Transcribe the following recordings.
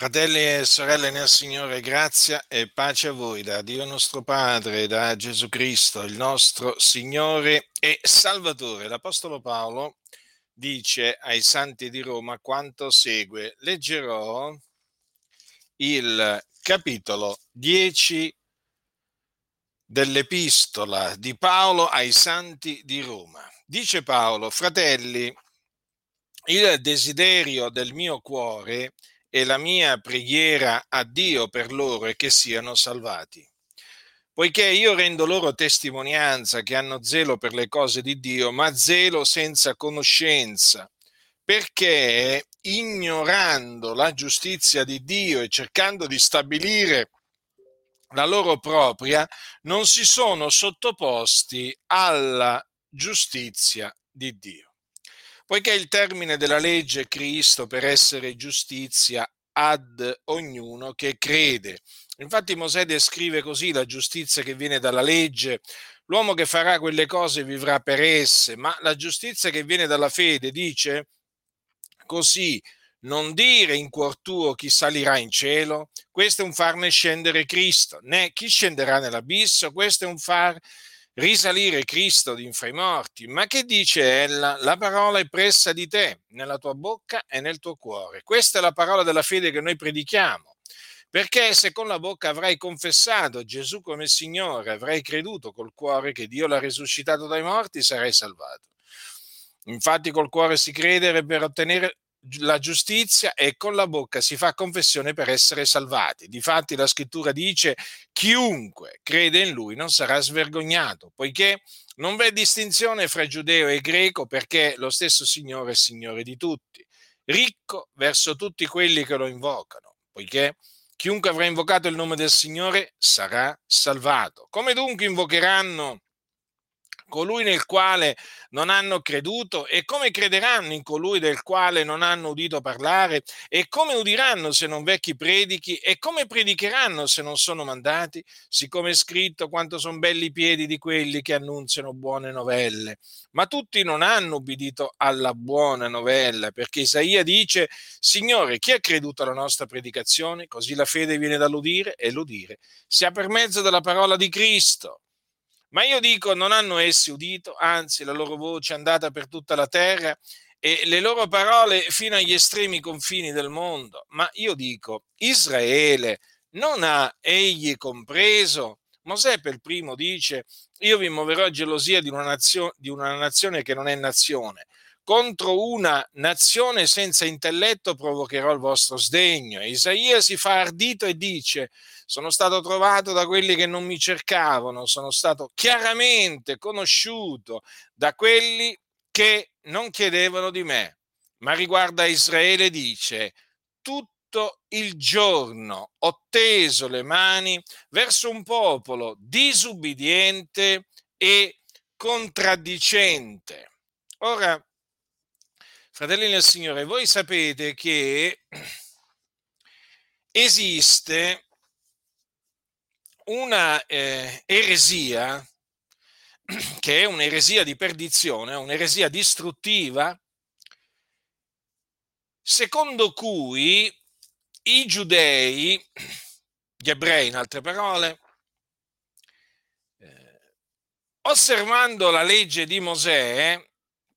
Fratelli e sorelle nel Signore, grazia e pace a voi da Dio nostro Padre, da Gesù Cristo, il nostro Signore e Salvatore. L'Apostolo Paolo dice ai santi di Roma quanto segue. Leggerò il capitolo 10 dell'epistola di Paolo ai santi di Roma. Dice Paolo, fratelli, il desiderio del mio cuore e la mia preghiera a Dio per loro è che siano salvati. Poiché io rendo loro testimonianza che hanno zelo per le cose di Dio, ma zelo senza conoscenza, perché ignorando la giustizia di Dio e cercando di stabilire la loro propria, non si sono sottoposti alla giustizia di Dio poiché il termine della legge è Cristo per essere giustizia ad ognuno che crede. Infatti Mosè descrive così la giustizia che viene dalla legge. L'uomo che farà quelle cose vivrà per esse, ma la giustizia che viene dalla fede dice così, non dire in cuor tuo chi salirà in cielo, questo è un farne scendere Cristo, né chi scenderà nell'abisso, questo è un far risalire Cristo d'infra i morti. Ma che dice ella? La parola è pressa di te, nella tua bocca e nel tuo cuore. Questa è la parola della fede che noi predichiamo. Perché se con la bocca avrai confessato Gesù come Signore, avrai creduto col cuore che Dio l'ha risuscitato dai morti, sarai salvato. Infatti col cuore si crede per ottenere la giustizia e con la bocca si fa confessione per essere salvati. Difatti la scrittura dice chiunque crede in lui non sarà svergognato, poiché non v'è distinzione fra giudeo e greco perché lo stesso Signore è Signore di tutti, ricco verso tutti quelli che lo invocano, poiché chiunque avrà invocato il nome del Signore sarà salvato. Come dunque invocheranno colui nel quale non hanno creduto e come crederanno in colui del quale non hanno udito parlare e come udiranno se non vecchi predichi e come predicheranno se non sono mandati, siccome è scritto quanto sono belli i piedi di quelli che annunziano buone novelle. Ma tutti non hanno ubbidito alla buona novella, perché Isaia dice, Signore, chi ha creduto alla nostra predicazione? Così la fede viene dall'udire e l'udire sia per mezzo della parola di Cristo. Ma io dico, non hanno essi udito, anzi la loro voce è andata per tutta la terra e le loro parole fino agli estremi confini del mondo. Ma io dico, Israele non ha egli compreso? Mosè per primo dice, io vi muoverò a gelosia di una, nazio- di una nazione che non è nazione contro una nazione senza intelletto provocherò il vostro sdegno. Isaia si fa ardito e dice, sono stato trovato da quelli che non mi cercavano, sono stato chiaramente conosciuto da quelli che non chiedevano di me. Ma riguardo a Israele dice, tutto il giorno ho teso le mani verso un popolo disubbidiente e contraddicente. Ora, Fratelli nel Signore, voi sapete che esiste una eh, eresia che è un'eresia di perdizione, un'eresia distruttiva, secondo cui i giudei, gli ebrei in altre parole, eh, osservando la legge di Mosè,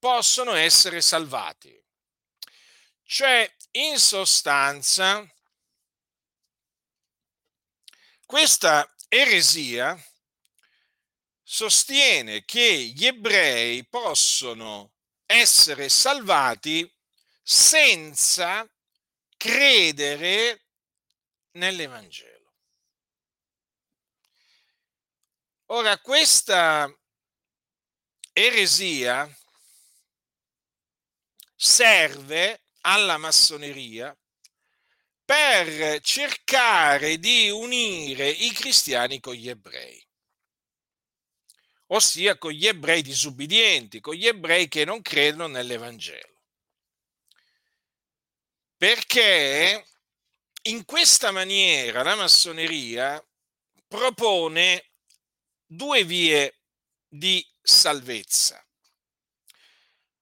possono essere salvati. Cioè, in sostanza, questa eresia sostiene che gli ebrei possono essere salvati senza credere nell'Evangelo. Ora, questa eresia serve alla massoneria per cercare di unire i cristiani con gli ebrei, ossia con gli ebrei disubbidienti, con gli ebrei che non credono nell'Evangelo. Perché in questa maniera la massoneria propone due vie di salvezza.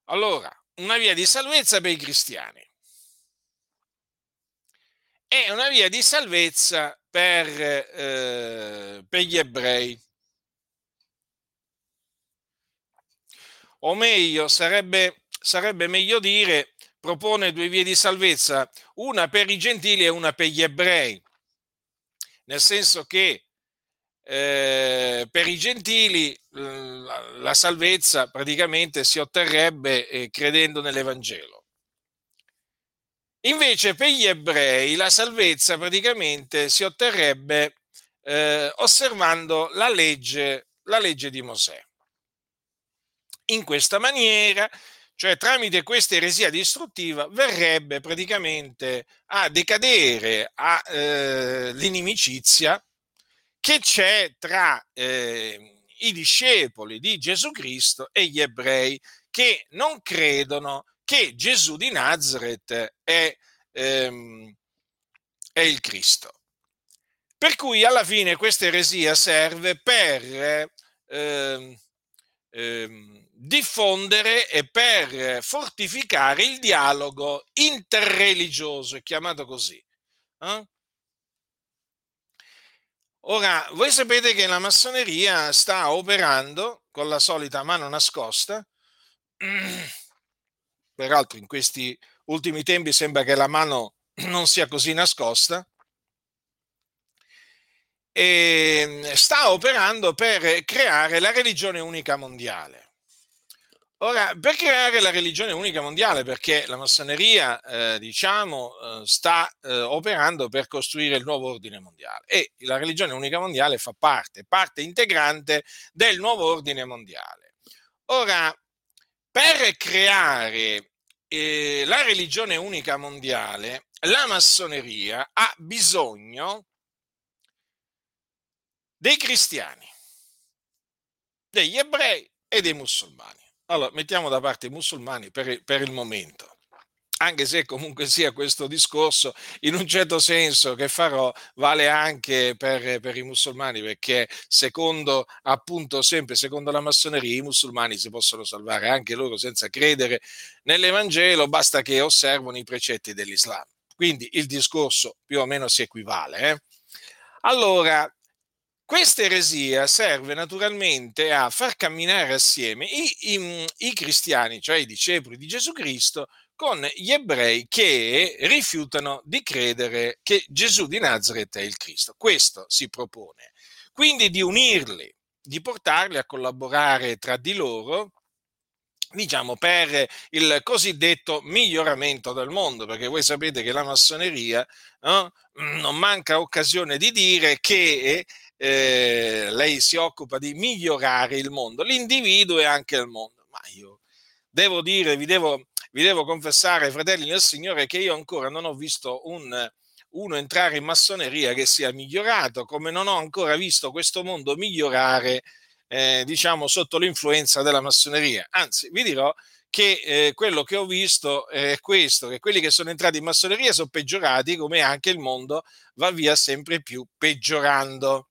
Allora, una via di salvezza per i cristiani è una via di salvezza per, eh, per gli ebrei. O meglio, sarebbe, sarebbe meglio dire, propone due vie di salvezza, una per i gentili e una per gli ebrei, nel senso che eh, per i gentili la, la, salvezza praticamente si otterrebbe eh, credendo nell'Evangelo. Invece per gli ebrei la salvezza praticamente si otterrebbe eh, osservando la legge, la legge di Mosè. In questa maniera, cioè tramite questa eresia distruttiva, verrebbe praticamente a decadere eh, l'inimicizia che c'è tra eh, i discepoli di Gesù Cristo e gli ebrei che non credono che Gesù di Nazareth è, ehm, è il Cristo. Per cui alla fine questa eresia serve per ehm, ehm, diffondere e per fortificare il dialogo interreligioso, è chiamato così. Eh? Ora, voi sapete che la massoneria sta operando con la solita mano nascosta peraltro in questi ultimi tempi sembra che la mano non sia così nascosta, e ehm, sta operando per creare la religione unica mondiale. Ora, per creare la religione unica mondiale, perché la massoneria, eh, diciamo, eh, sta eh, operando per costruire il nuovo ordine mondiale e la religione unica mondiale fa parte, parte integrante del nuovo ordine mondiale. Ora, per creare eh, la religione unica mondiale, la massoneria ha bisogno dei cristiani, degli ebrei e dei musulmani. Allora, mettiamo da parte i musulmani per, per il momento anche se comunque sia questo discorso, in un certo senso che farò, vale anche per, per, i musulmani, perché secondo, appunto, sempre secondo la massoneria, i musulmani si possono salvare anche loro senza credere nell'Evangelo, basta che osservano i precetti dell'Islam. Quindi il discorso più o meno si equivale. Eh? Allora, questa eresia serve naturalmente a far camminare assieme i, i, i cristiani, cioè i discepoli di Gesù Cristo, con gli ebrei che rifiutano di credere che Gesù di Nazareth è il Cristo. Questo si propone. Quindi di unirli, di portarli a collaborare tra di loro diciamo, per il cosiddetto miglioramento del mondo, perché voi sapete che la massoneria no, non manca occasione di dire che eh, lei si occupa di migliorare il mondo, l'individuo e anche il mondo. Ma io devo dire, vi devo, vi devo confessare, fratelli del Signore, che io ancora non ho visto un, uno entrare in massoneria che sia migliorato, come non ho ancora visto questo mondo migliorare, eh, diciamo, sotto l'influenza della massoneria. Anzi, vi dirò che eh, quello che ho visto è questo, che quelli che sono entrati in massoneria sono peggiorati, come anche il mondo va via sempre più peggiorando.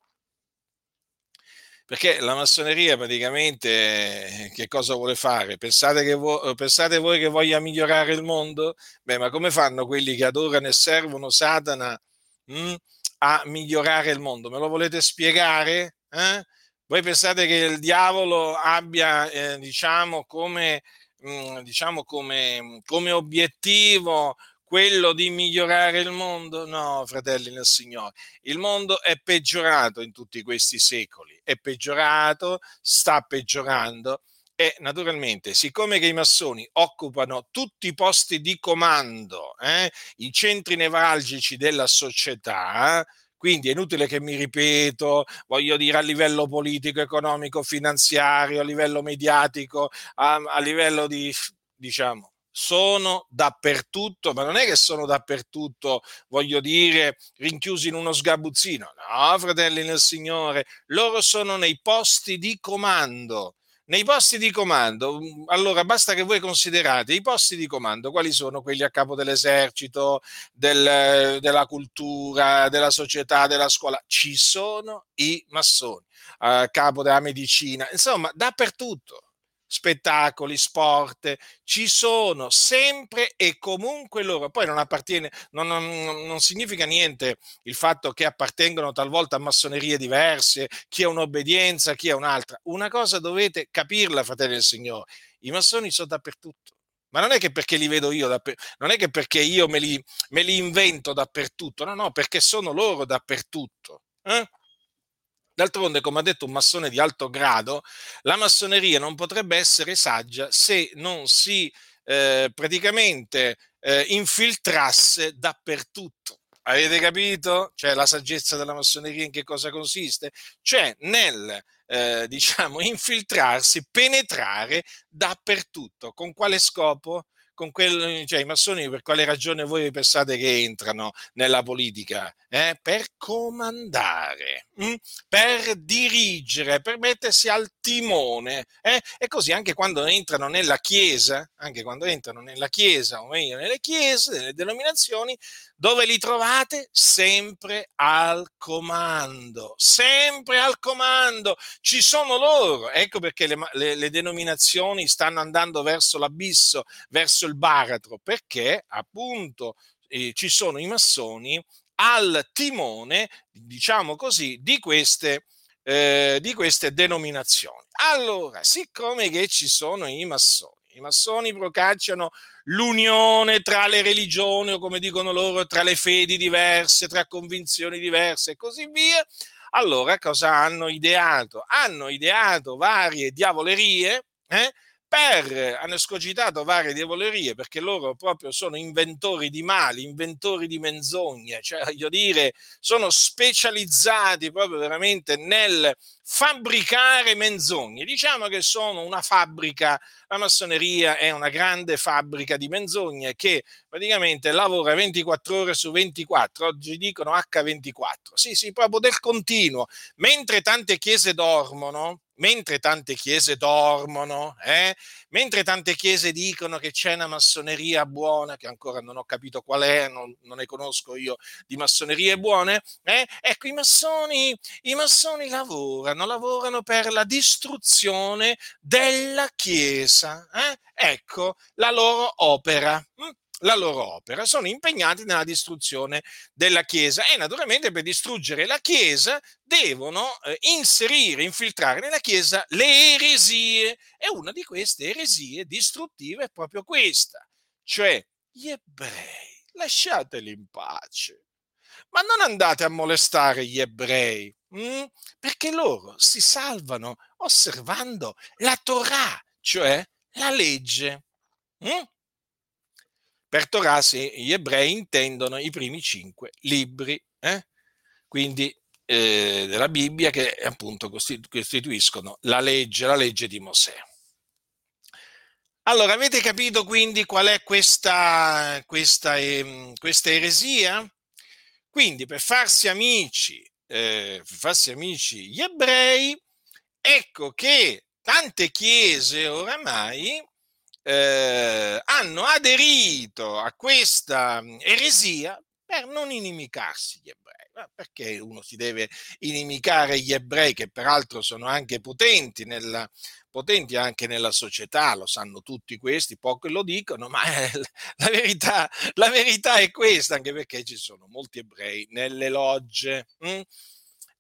Perché la massoneria praticamente che cosa vuole fare? Pensate, vo- pensate voi che voglia migliorare il mondo? Beh, ma come fanno quelli che adorano e servono Satana mh, hm, a migliorare il mondo? Me lo volete spiegare? Eh? Voi pensate che il diavolo abbia, eh, diciamo, come, mh, hm, diciamo come, come obiettivo quello di migliorare il mondo? No, fratelli nel Signore, il mondo è peggiorato in tutti questi secoli, è peggiorato, sta peggiorando e naturalmente, siccome che i massoni occupano tutti i posti di comando, eh, i centri nevralgici della società, quindi è inutile che mi ripeto, voglio dire a livello politico, economico, finanziario, a livello mediatico, a, a livello di, diciamo, sono dappertutto, ma non è che sono dappertutto, voglio dire, rinchiusi in uno sgabuzzino. No, fratelli nel Signore, loro sono nei posti di comando. Nei posti di comando, mm, allora basta che voi considerate i posti di comando, quali sono quelli a capo dell'esercito, del, della cultura, della società, della scuola? Ci sono i massoni, a capo della medicina, insomma, dappertutto spettacoli, sport, ci sono sempre e comunque loro. Poi non appartiene, non, non, non significa niente il fatto che appartengono talvolta a massonerie diverse, chi ha un'obbedienza, chi ha un'altra. Una cosa dovete capirla, fratelli del Signore, i massoni sono dappertutto. Ma non è che perché li vedo io, non è che perché io me li, me li invento dappertutto, no, no, perché sono loro dappertutto. Eh? D'altronde, come ha detto un massone di alto grado, la massoneria non potrebbe essere saggia se non si eh, praticamente eh, infiltrasse dappertutto. Avete capito? Cioè la saggezza della massoneria in che cosa consiste? Cioè nel, eh, diciamo, infiltrarsi, penetrare dappertutto. Con quale scopo? Con quel, cioè, i massoni per quale ragione voi pensate che entrano nella politica? Eh? Per comandare, mh? Mm? per dirigere, per mettersi al timone. Eh? E così anche quando entrano nella Chiesa, anche quando entrano nella Chiesa, o meglio nelle Chiese, nelle denominazioni, dove li trovate? Sempre al comando, sempre al comando. Ci sono loro. Ecco perché le, le, le denominazioni stanno andando verso l'abisso, verso il baratro, perché appunto eh, ci sono i massoni al timone, diciamo così, di queste, eh, di queste denominazioni. Allora, siccome che ci sono i massoni, i massoni procacciano l'unione tra le religioni o come dicono loro, tra le fedi diverse, tra convinzioni diverse e così via, allora cosa hanno ideato? Hanno ideato varie diavolerie eh, per, hanno escogitato varie diavolerie perché loro proprio sono inventori di mali, inventori di menzogne, cioè voglio dire, sono specializzati proprio veramente nel fabbricare menzogne. Diciamo che sono una fabbrica, la massoneria è una grande fabbrica di menzogne che praticamente lavora 24 ore su 24, oggi dicono H24, sì sì, proprio del continuo, mentre tante chiese dormono mentre tante chiese dormono, eh? mentre tante chiese dicono che c'è una massoneria buona, che ancora non ho capito qual è, non, non ne conosco io di massonerie buone, eh? ecco i massoni, i massoni lavorano, lavorano per la distruzione della Chiesa, eh? ecco la loro opera. Hm? La loro opera, sono impegnati nella distruzione della Chiesa e naturalmente per distruggere la Chiesa devono eh, inserire, infiltrare nella Chiesa le eresie e una di queste eresie distruttive è proprio questa, cioè gli ebrei, lasciateli in pace, ma non andate a molestare gli ebrei, mh? Hm? perché loro si salvano osservando la Torah, cioè la legge. Mh? Per Torah gli ebrei intendono i primi cinque libri, eh? quindi eh, della Bibbia che appunto costituiscono la legge, la legge di Mosè. Allora, avete capito quindi qual è questa, questa, eh, questa eresia? Quindi per farsi amici, eh, per farsi amici gli ebrei, ecco che tante chiese oramai eh, hanno aderito a questa eresia per non inimicarsi gli ebrei. Perché uno si deve inimicare gli ebrei, che peraltro sono anche potenti, nella, potenti anche nella società, lo sanno tutti questi, pochi lo dicono, ma la verità, la verità è questa, anche perché ci sono molti ebrei nelle logge. Hm?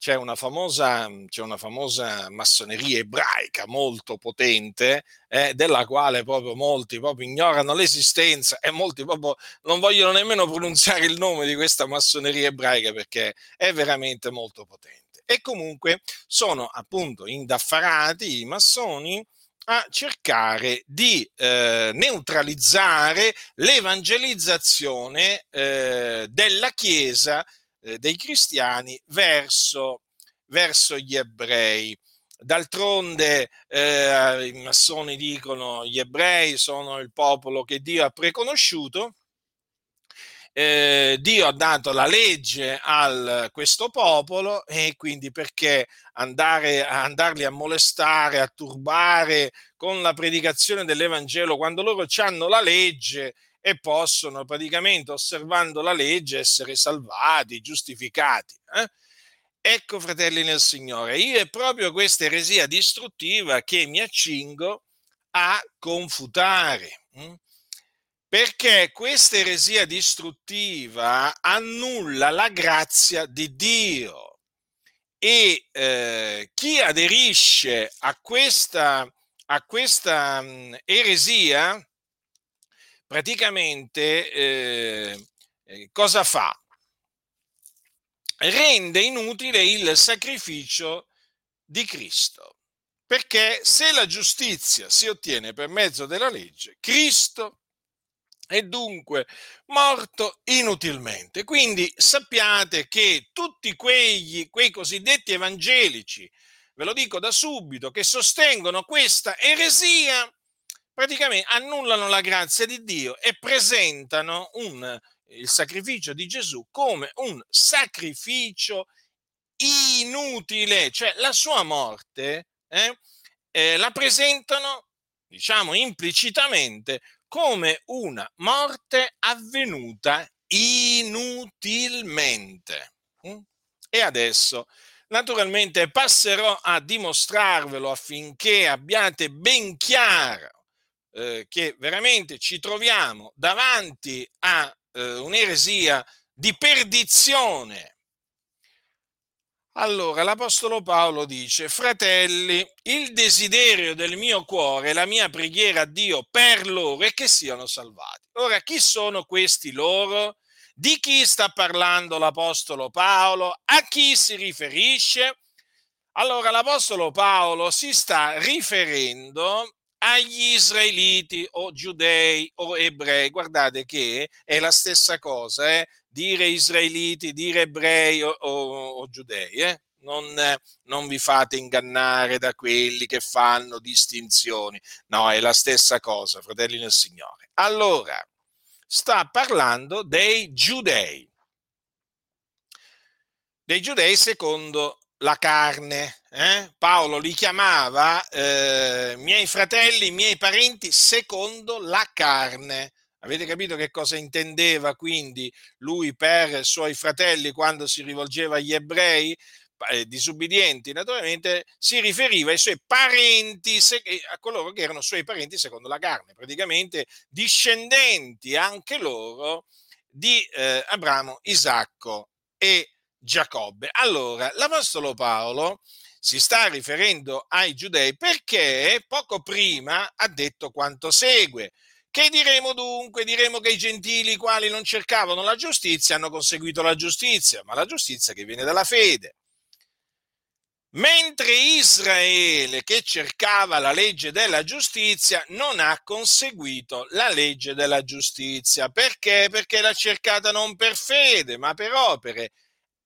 C'è una famosa, c'è una famosa massoneria ebraica molto potente, eh, della quale proprio molti proprio ignorano l'esistenza e molti proprio non vogliono nemmeno pronunciare il nome di questa massoneria ebraica perché è veramente molto potente. E comunque sono appunto indaffarati i massoni a cercare di eh, neutralizzare l'evangelizzazione eh, della Chiesa eh, dei cristiani verso, verso gli ebrei. D'altronde eh, i massoni dicono gli ebrei sono il popolo che Dio ha preconosciuto, eh, Dio ha dato la legge a questo popolo e quindi perché andare, andarli a molestare, a turbare con la predicazione dell'Evangelo quando loro hanno la legge e possono praticamente osservando la legge essere salvati, giustificati. Eh? Ecco, fratelli nel Signore, io è proprio questa eresia distruttiva che mi accingo a confutare. Hm? Perché questa eresia distruttiva annulla la grazia di Dio e eh, chi aderisce a questa, a questa mh, eresia praticamente eh, eh, cosa fa? Rende inutile il sacrificio di Cristo. Perché se la giustizia si ottiene per mezzo della legge, Cristo è dunque morto inutilmente. Quindi sappiate che tutti quegli, quei cosiddetti evangelici, ve lo dico da subito, che sostengono questa eresia, praticamente annullano la grazia di Dio e presentano un, il sacrificio di Gesù come un sacrificio inutile, cioè la sua morte eh, eh, la presentano, diciamo implicitamente, come una morte avvenuta inutilmente. Mm? E adesso, naturalmente, passerò a dimostrarvelo affinché abbiate ben chiaro eh, che veramente ci troviamo davanti a eh, un'eresia di perdizione allora, l'Apostolo Paolo dice, fratelli, il desiderio del mio cuore, la mia preghiera a Dio per loro è che siano salvati. Ora, chi sono questi loro? Di chi sta parlando l'Apostolo Paolo? A chi si riferisce? Allora, l'Apostolo Paolo si sta riferendo agli israeliti o giudei o ebrei. Guardate che è la stessa cosa, eh? dire israeliti, dire ebrei o, o, o giudei. Eh? Non, non, vi fate ingannare da quelli che fanno distinzioni. No, è la stessa cosa, fratelli del Signore. Allora, sta parlando dei giudei. Dei giudei secondo la carne. Eh? Paolo li chiamava eh, miei fratelli, miei parenti secondo la carne. Avete capito che cosa intendeva quindi lui per suoi fratelli quando si rivolgeva agli ebrei? Eh, disubbidienti, naturalmente si riferiva ai suoi parenti, a coloro che erano suoi parenti secondo la carne, praticamente discendenti anche loro di eh, Abramo, Isacco e Giacobbe. Allora, l'Apostolo Paolo si sta riferendo ai giudei perché poco prima ha detto quanto segue. Che diremo dunque? Diremo che i gentili quali non cercavano la giustizia hanno conseguito la giustizia, ma la giustizia che viene dalla fede. Mentre Israele che cercava la legge della giustizia non ha conseguito la legge della giustizia. Perché? Perché l'ha cercata non per fede, ma per opere.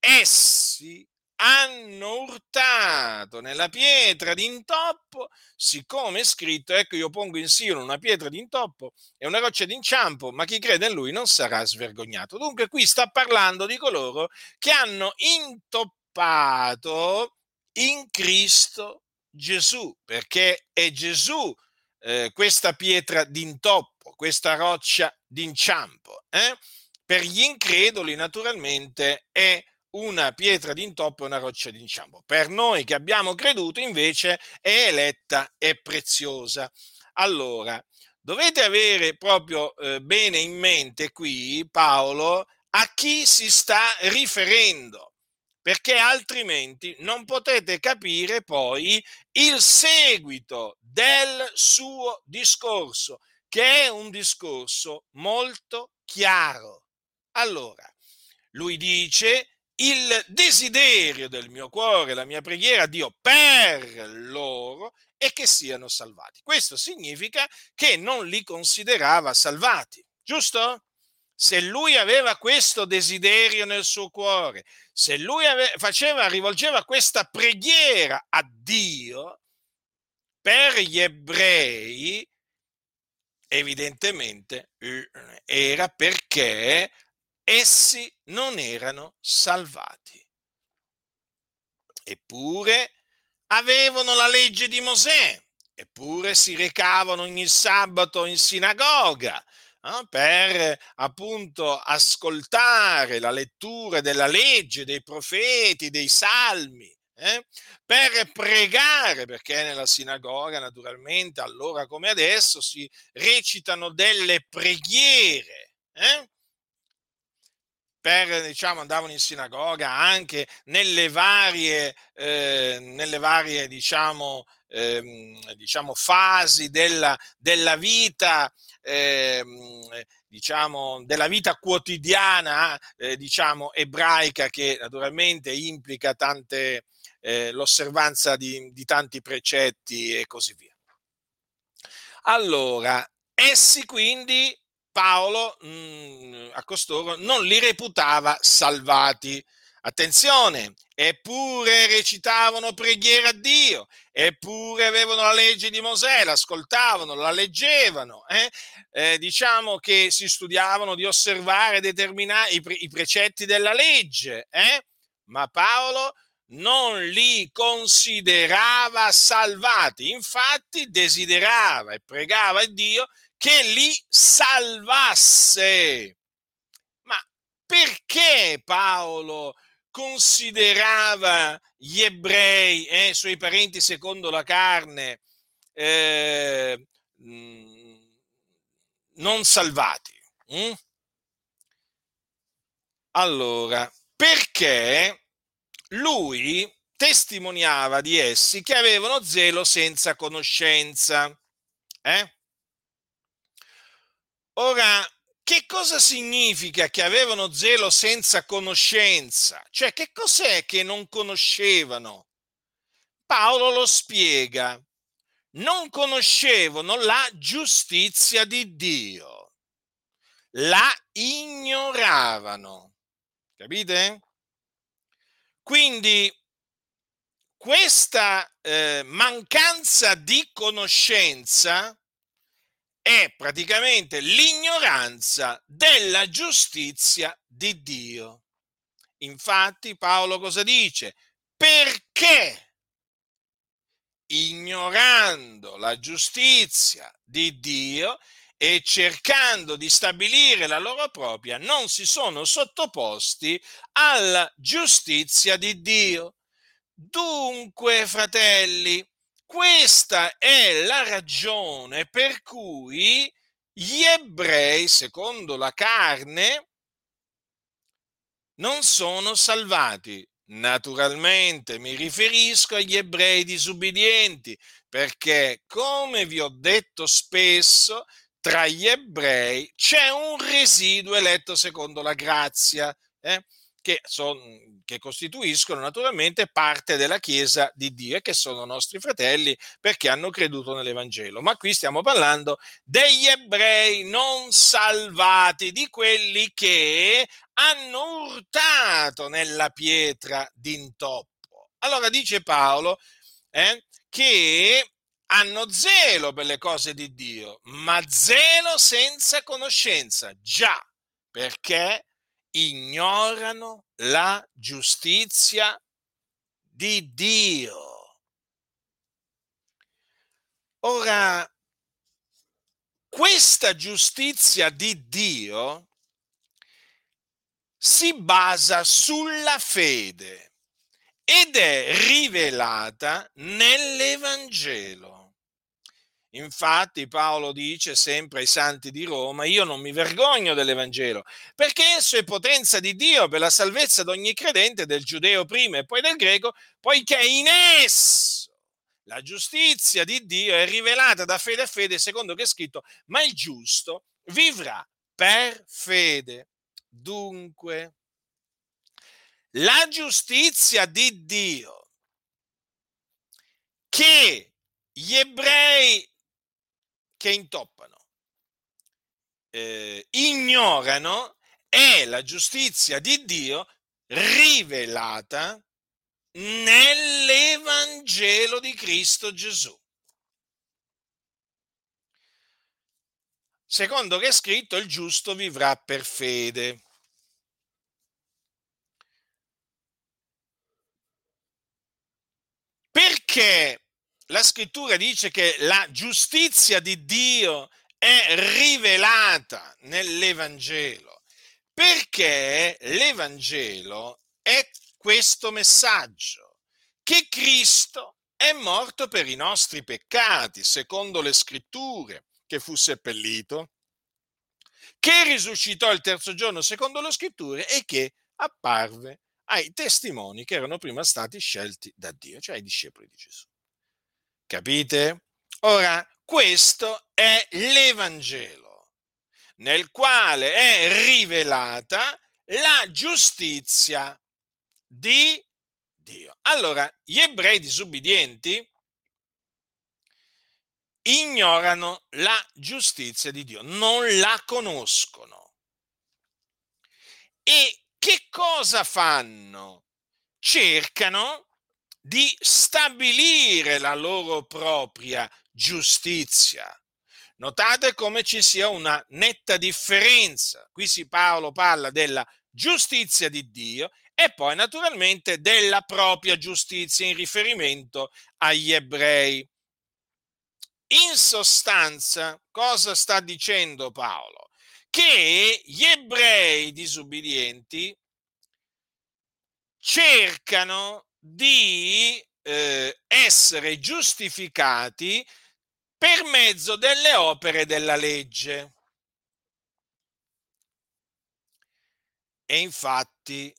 Essi hanno urtato nella pietra d'intoppo, siccome è scritto, ecco io pongo in Sion una pietra d'intoppo e una roccia d'inciampo, ma chi crede in lui non sarà svergognato. Dunque qui sta parlando di coloro che hanno intoppato in Cristo Gesù, perché è Gesù eh, questa pietra d'intoppo, questa roccia d'inciampo. Eh? Per gli increduli naturalmente è una pietra d'intoppo e una roccia d'inciampo. Per noi che abbiamo creduto invece è eletta e preziosa. Allora, dovete avere proprio eh, bene in mente qui, Paolo, a chi si sta riferendo, perché altrimenti non potete capire poi il seguito del suo discorso, che è un discorso molto chiaro. Allora, lui dice il desiderio del mio cuore, la mia preghiera a Dio per loro è che siano salvati. Questo significa che non li considerava salvati, giusto? Se lui aveva questo desiderio nel suo cuore, se lui faceva, rivolgeva questa preghiera a Dio per gli ebrei, evidentemente eh, era perché essi non erano salvati. Eppure avevano la legge di Mosè, eppure si recavano ogni sabato in sinagoga eh, per appunto ascoltare la lettura della legge, dei profeti, dei salmi. eh? per pregare, perché nella sinagoga naturalmente allora come adesso si recitano delle preghiere. Eh? Per, diciamo, andavano in sinagoga anche nelle varie, eh, nelle varie diciamo, ehm, diciamo fasi della, della vita, ehm, diciamo, della vita quotidiana, eh, diciamo, ebraica che naturalmente implica tante, eh, l'osservanza di, di tanti precetti e così via. Allora, essi quindi Paolo mh, mm, a costoro non li reputava salvati. Attenzione, eppure recitavano preghiera a Dio, eppure avevano la legge di Mosè, l'ascoltavano, la leggevano, eh? Eh, diciamo che si studiavano di osservare determinati i, pre- i precetti della legge, eh? ma Paolo non li considerava salvati, infatti desiderava e pregava a Dio che li salvasse. Ma perché Paolo considerava gli ebrei, eh, suoi parenti secondo la carne, eh, non salvati? Hm? Allora, perché lui testimoniava di essi che avevano zelo senza conoscenza. Eh? Ora, che cosa significa che avevano zelo senza conoscenza? Cioè, che cos'è che non conoscevano? Paolo lo spiega. Non conoscevano la giustizia di Dio. La ignoravano. Capite? Quindi questa eh, mancanza di conoscenza è praticamente l'ignoranza della giustizia di Dio. Infatti Paolo cosa dice? Perché ignorando la giustizia di Dio e cercando di stabilire la loro propria, non si sono sottoposti alla giustizia di Dio. Dunque, fratelli, questa è la ragione per cui gli ebrei, secondo la carne, non sono salvati. Naturalmente mi riferisco agli ebrei disubbidienti, perché, come vi ho detto spesso, tra gli ebrei c'è un residuo eletto secondo la grazia. Eh? che, son, che, costituiscono naturalmente parte della Chiesa di Dio e che sono nostri fratelli perché hanno creduto nell'Evangelo. Ma qui stiamo parlando degli ebrei non salvati, di quelli che hanno urtato nella pietra d'intoppo. Allora dice Paolo eh, che hanno zelo per le cose di Dio, ma zelo senza conoscenza. Già, perché ignorano la giustizia di Dio. Ora, questa giustizia di Dio si basa sulla fede ed è rivelata nell'Evangelo. Infatti Paolo dice sempre ai santi di Roma, io non mi vergogno dell'Evangelo, perché esso è potenza di Dio per la salvezza di ogni credente, del giudeo prima e poi del greco, poiché in esso la giustizia di Dio è rivelata da fede a fede, secondo che è scritto, ma il giusto vivrà per fede. Dunque, la giustizia di Dio che gli ebrei che intoppano, eh, ignorano è la giustizia di Dio rivelata nell'Evangelo di Cristo Gesù. Secondo che è scritto, il giusto vivrà per fede. Perché la scrittura dice che la giustizia di Dio è rivelata nell'Evangelo, perché l'Evangelo è questo messaggio, che Cristo è morto per i nostri peccati, secondo le scritture, che fu seppellito, che risuscitò il terzo giorno, secondo le scritture, e che apparve ai testimoni che erano prima stati scelti da Dio, cioè ai discepoli di Gesù. Capite? Ora, questo è l'Evangelo, nel quale è rivelata la giustizia di Dio. Allora, gli ebrei disubbidienti ignorano la giustizia di Dio, non la conoscono. E che cosa fanno? Cercano di stabilire la loro propria giustizia. Notate come ci sia una netta differenza. Qui si Paolo parla della giustizia di Dio e poi naturalmente della propria giustizia in riferimento agli ebrei. In sostanza, cosa sta dicendo Paolo? Che gli ebrei disubbidienti cercano di eh, essere giustificati per mezzo delle opere della legge. E infatti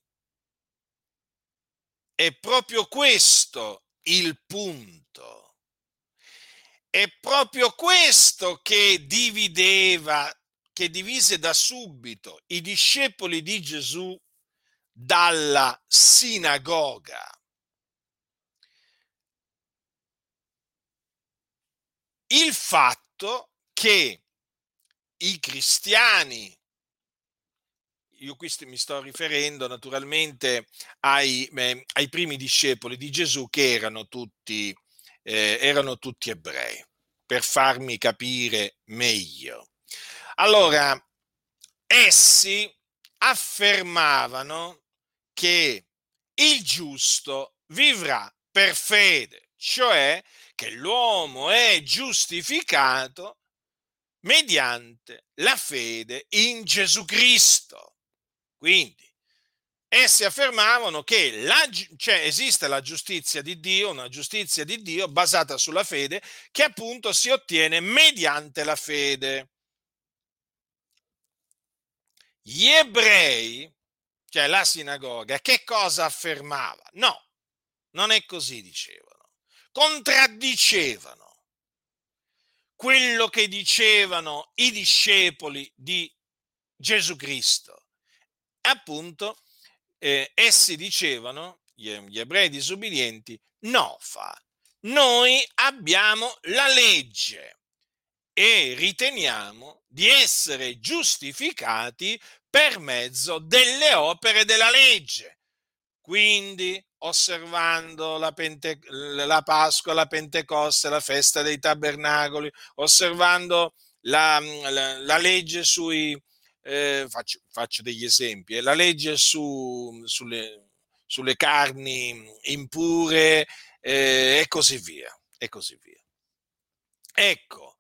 è proprio questo il punto. È proprio questo che divideva, che divise da subito i discepoli di Gesù dalla sinagoga. Il fatto che i cristiani, io qui mi sto riferendo naturalmente ai, eh, ai primi discepoli di Gesù che erano tutti, eh, erano tutti ebrei, per farmi capire meglio. Allora, essi affermavano che il giusto vivrà per fede, cioè che l'uomo è giustificato mediante la fede in Gesù Cristo. Quindi, essi affermavano che la, cioè, esiste la giustizia di Dio, una giustizia di Dio basata sulla fede, che appunto si ottiene mediante la fede. Gli ebrei, cioè la sinagoga, che cosa affermava? No, non è così, dicevano contraddicevano quello che dicevano i discepoli di Gesù Cristo. Appunto, eh, essi dicevano, gli, gli ebrei disubbidienti, no fa, noi abbiamo la legge e riteniamo di essere giustificati per mezzo delle opere della legge. Quindi osservando la, Pente, la, Pasqua, la Pentecoste, la festa dei tabernacoli, osservando la, la, la legge sui, eh, faccio, faccio, degli esempi, eh, la legge su, sulle, sulle, carni impure eh, e così via, e così via. Ecco,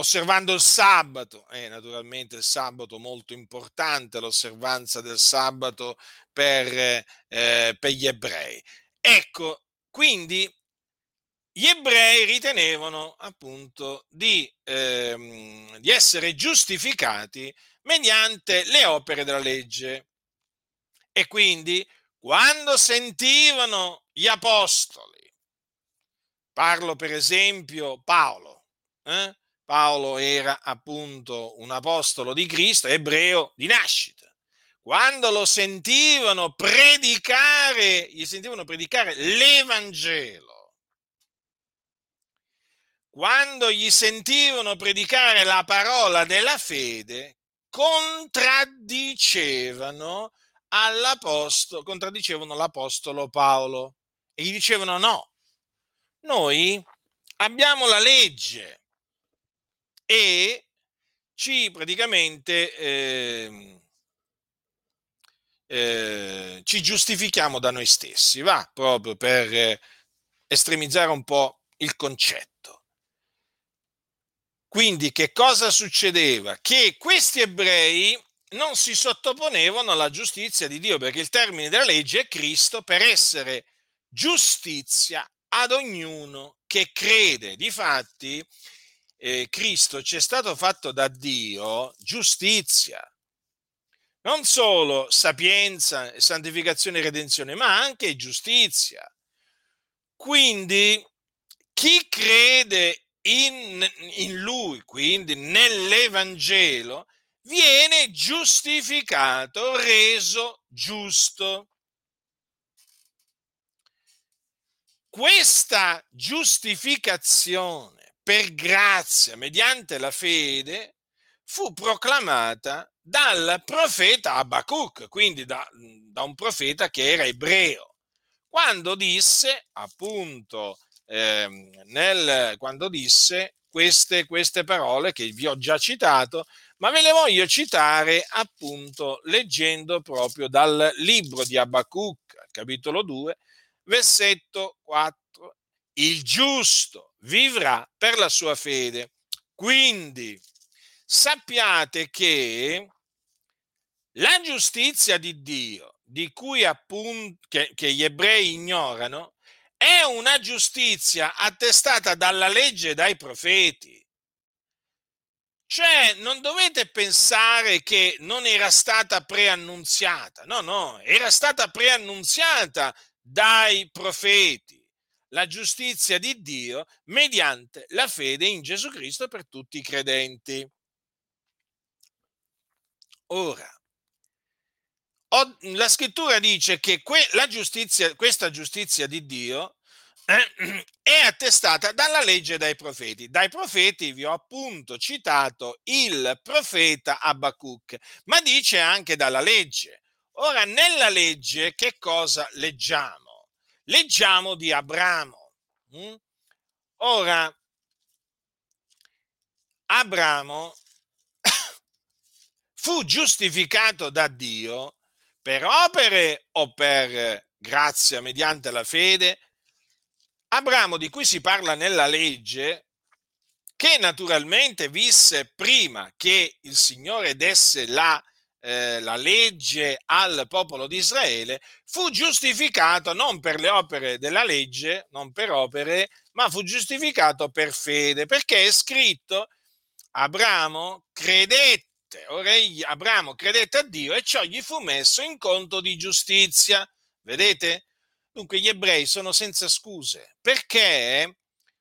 osservando il sabato, eh, naturalmente il sabato molto importante, l'osservanza del sabato per, eh, per gli ebrei. Ecco, quindi gli ebrei ritenevano appunto di, ehm, di essere giustificati mediante le opere della legge. E quindi quando sentivano gli apostoli, parlo per esempio Paolo, eh? Paolo era appunto un apostolo di Cristo, ebreo di nascita. Quando lo sentivano predicare, gli sentivano predicare l'Evangelo, quando gli sentivano predicare la parola della fede, contraddicevano all'apostolo, contraddicevano l'apostolo Paolo e gli dicevano no, noi abbiamo la legge, e ci praticamente eh, eh, ci giustifichiamo da noi stessi, va proprio per estremizzare un po' il concetto. Quindi che cosa succedeva? Che questi ebrei non si sottoponevano alla giustizia di Dio, perché il termine della legge è Cristo per essere giustizia ad ognuno che crede. Difatti, eh, Cristo ci è stato fatto da Dio giustizia, non solo sapienza, santificazione e redenzione, ma anche giustizia. Quindi chi crede in, in lui, quindi nell'Evangelo, viene giustificato, reso giusto. Questa giustificazione per grazia mediante la fede fu proclamata dal profeta Abacuc, quindi da, da un profeta che era ebreo, quando disse appunto eh, nel, quando disse queste, queste parole che vi ho già citato, ma ve le voglio citare appunto leggendo proprio dal libro di Abacuc, capitolo 2, versetto 4. Il giusto vivrà per la sua fede. Quindi sappiate che la giustizia di Dio, di cui appunto che, che gli ebrei ignorano, è una giustizia attestata dalla legge e dai profeti. Cioè, non dovete pensare che non era stata preannunziata, no, no, era stata preannunziata dai profeti la giustizia di Dio mediante la fede in Gesù Cristo per tutti i credenti. Ora, la scrittura dice che giustizia, questa giustizia di Dio è attestata dalla legge dai profeti. Dai profeti vi ho appunto citato il profeta Abacuc, ma dice anche dalla legge. Ora, nella legge che cosa leggiamo? Leggiamo di Abramo. Mm? Ora, Abramo fu giustificato da Dio per opere o per grazia mediante la fede, Abramo di cui si parla nella legge, che naturalmente visse prima che il Signore desse la, eh, la legge al popolo di Israele, fu giustificato non per le opere della legge, non per opere, ma fu giustificato per fede, perché è scritto, Abramo credette ora Abramo credette a Dio e ciò gli fu messo in conto di giustizia. Vedete? Dunque gli ebrei sono senza scuse perché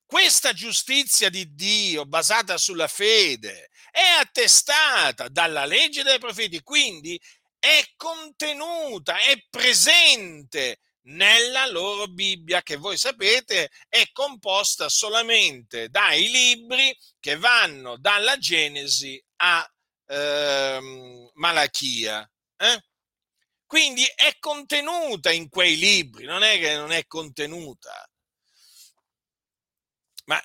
questa giustizia di Dio basata sulla fede è attestata dalla legge dei profeti, quindi è contenuta, è presente nella loro Bibbia, che voi sapete è composta solamente dai libri che vanno dalla Genesi a eh, Malachia. Eh? Quindi è contenuta in quei libri, non è che non è contenuta. Ma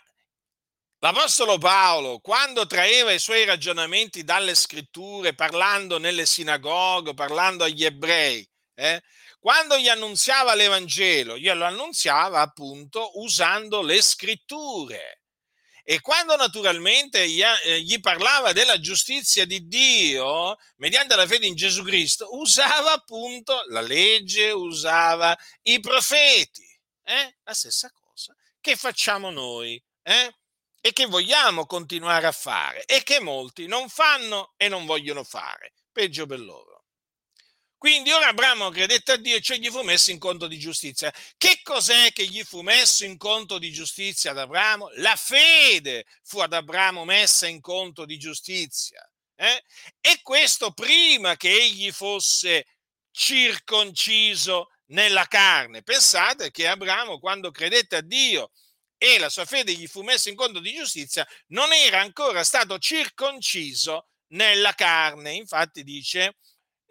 l'Apostolo Paolo, quando traeva i suoi ragionamenti dalle scritture, parlando nelle sinagoghe, parlando agli ebrei, eh, quando gli annunziava l'Evangelo, glielo annunziava appunto usando le scritture. E quando naturalmente gli, eh, gli, parlava della giustizia di Dio mediante la fede in Gesù Cristo, usava appunto la legge, usava i profeti. Eh? La stessa cosa che facciamo noi eh? E che vogliamo continuare a fare e che molti non fanno e non vogliono fare. Peggio per loro. Quindi ora Abramo credette a Dio e cioè gli fu messo in conto di giustizia. Che cos'è che gli fu messo in conto di giustizia ad Abramo? La fede fu ad Abramo messa in conto di giustizia. Eh? E questo prima che egli fosse circonciso nella carne. Pensate che Abramo quando credette a Dio e la sua fede gli fu messa in conto di giustizia, non era ancora stato circonciso nella carne. Infatti dice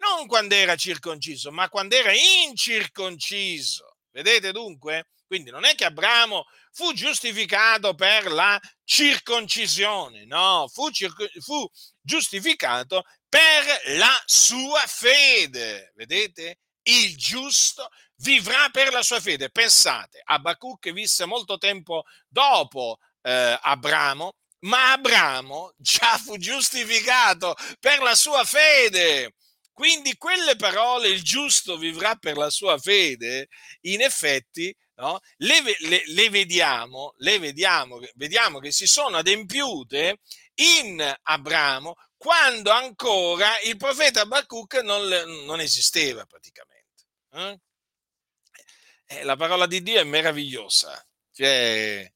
non quando era circonciso, ma quando era incirconciso. Vedete dunque? Quindi non è che Abramo fu giustificato per la circoncisione, no, fu, circo, fu giustificato per la sua fede. Vedete? Il giusto vivrà per la sua fede. Pensate, Abacuc visse molto tempo dopo eh, Abramo, ma Abramo già fu giustificato per la sua fede. Quindi quelle parole, il giusto vivrà per la sua fede, in effetti no? le, le, le, vediamo, le vediamo, vediamo che si sono adempiute in Abramo quando ancora il profeta Abacuc non, non esisteva praticamente. Eh? Eh, la parola di Dio è meravigliosa, cioè,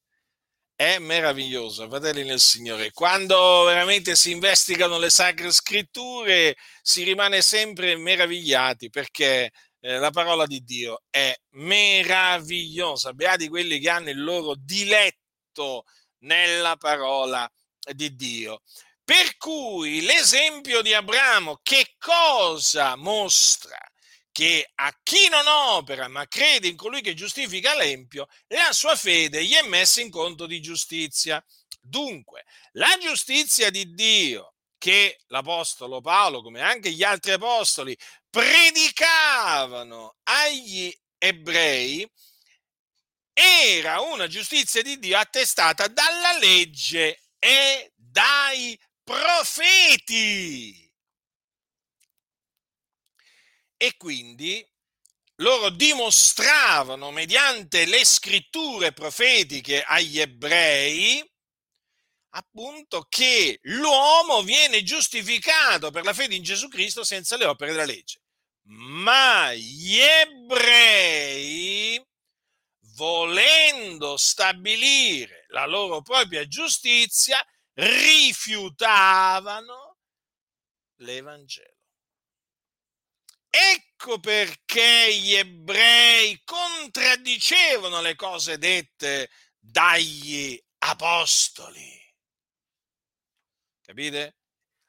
è meravigliosa, fratelli nel Signore. Quando veramente si investigano le sacre scritture si rimane sempre meravigliati perché eh, la parola di Dio è meravigliosa. Beati quelli che hanno il loro diletto nella parola di Dio. Per cui l'esempio di Abramo che cosa mostra? Che a chi non opera ma crede in colui che giustifica l'empio, la sua fede gli è messa in conto di giustizia. Dunque, la giustizia di Dio che l'Apostolo Paolo, come anche gli altri apostoli, predicavano agli ebrei, era una giustizia di Dio attestata dalla legge e dai profeti. E quindi loro dimostravano mediante le scritture profetiche agli ebrei appunto che l'uomo viene giustificato per la fede in Gesù Cristo senza le opere della legge. Ma gli ebrei, volendo stabilire la loro propria giustizia, rifiutavano l'Evangelo. Ecco perché gli ebrei contraddicevano le cose dette dagli apostoli. Capite?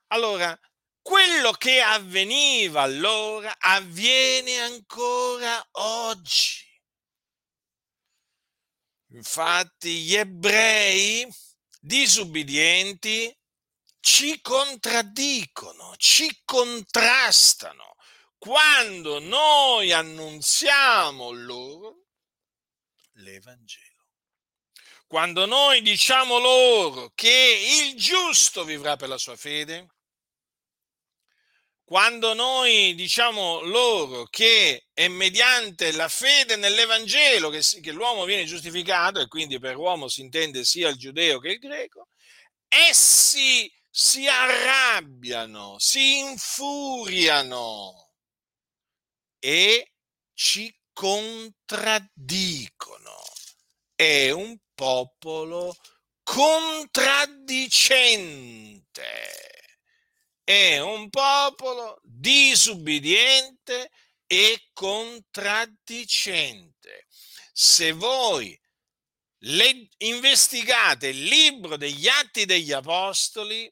Allora, quello che avveniva allora avviene ancora oggi. Infatti gli ebrei disubbidienti ci contraddicono, ci contrastano quando noi annunziamo loro l'Evangelo. Quando noi diciamo loro che il giusto vivrà per la sua fede, quando noi diciamo loro che è mediante la fede nell'Evangelo che, che, l'uomo viene giustificato, e quindi per uomo si intende sia il giudeo che il greco, essi si arrabbiano, si infuriano e ci contraddicono. È un popolo contraddicente. È un popolo disubbidiente e contraddicente. Se voi le, investigate il libro degli Atti degli Apostoli,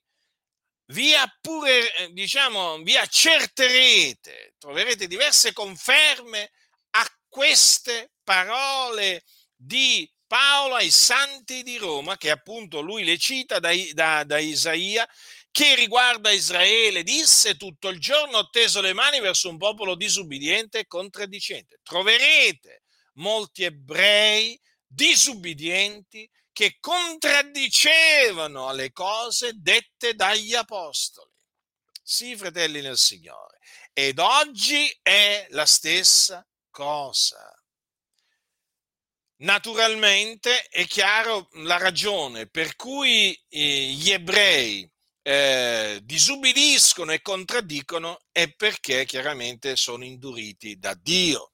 vi, appure, diciamo, vi accerterete, troverete diverse conferme a queste parole di Paolo ai santi di Roma, che appunto lui le cita da, da, da Isaia, che riguarda Israele, disse tutto il giorno ho teso le mani verso un popolo disubbidiente e contraddicente. Troverete molti ebrei disubbidienti che contraddicevano le cose dette dagli apostoli. Sì, fratelli nel Signore. Ed oggi è la stessa cosa. Naturalmente è chiaro la ragione per cui eh, gli ebrei eh, disubbidiscono e contraddicono è perché chiaramente sono induriti da Dio.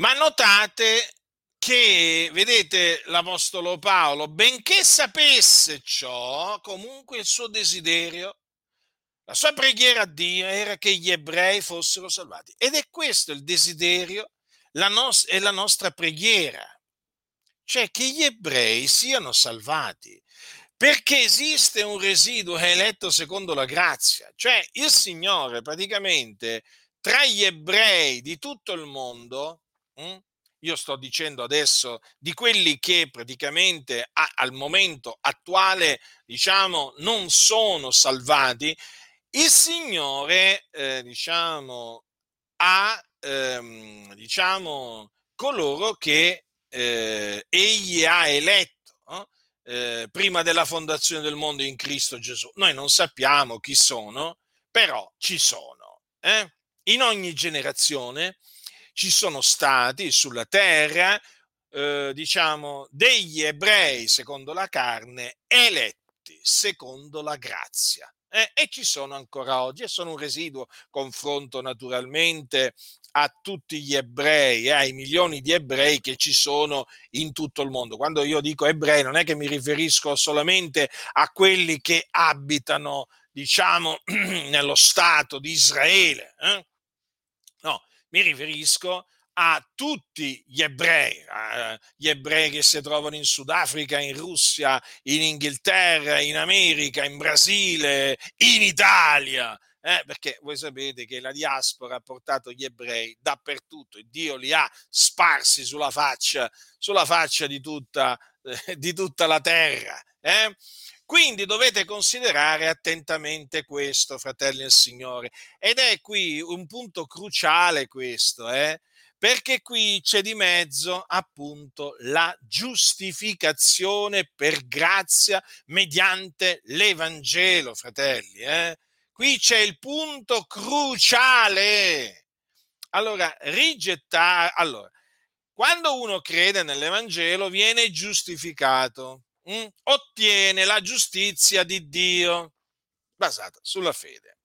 Ma notate che, vedete, l'Apostolo Paolo, benché sapesse ciò, comunque il suo desiderio, la sua preghiera a Dio era che gli ebrei fossero salvati. Ed è questo il desiderio la nos- è la nostra preghiera, cioè che gli ebrei siano salvati, perché esiste un residuo eletto secondo la grazia, cioè il Signore praticamente tra gli ebrei di tutto il mondo, hm, io sto dicendo adesso di quelli che praticamente a, al momento attuale, diciamo, non sono salvati, il Signore, eh, diciamo, ha ehm, diciamo, coloro che eh, egli ha eletto no? eh, prima della fondazione del mondo in Cristo Gesù. Noi non sappiamo chi sono, però ci sono. Eh? In ogni generazione ci sono stati sulla terra, eh, diciamo, degli ebrei secondo la carne eletti secondo la grazia. Eh, e ci sono ancora oggi e sono un residuo confronto naturalmente a tutti gli ebrei, eh, ai milioni di ebrei che ci sono in tutto il mondo. Quando io dico ebrei non è che mi riferisco solamente a quelli che abitano, diciamo, nello Stato di Israele. Eh? No, mi riferisco a tutti gli ebrei, gli ebrei che si trovano in Sudafrica, in Russia, in Inghilterra, in America, in Brasile, in Italia eh, perché voi sapete che la diaspora ha portato gli ebrei dappertutto e Dio li ha sparsi sulla faccia, sulla faccia di, tutta, eh, di tutta la terra. Eh? Quindi dovete considerare attentamente questo, fratelli del Signore. Ed è qui un punto cruciale questo, eh? perché qui c'è di mezzo appunto la giustificazione per grazia mediante l'Evangelo, fratelli. Eh? Qui c'è il punto cruciale. Allora, rigettare, allora, quando uno crede nell'Evangelo viene giustificato, mh? Mm? ottiene la giustizia di Dio basata sulla fede.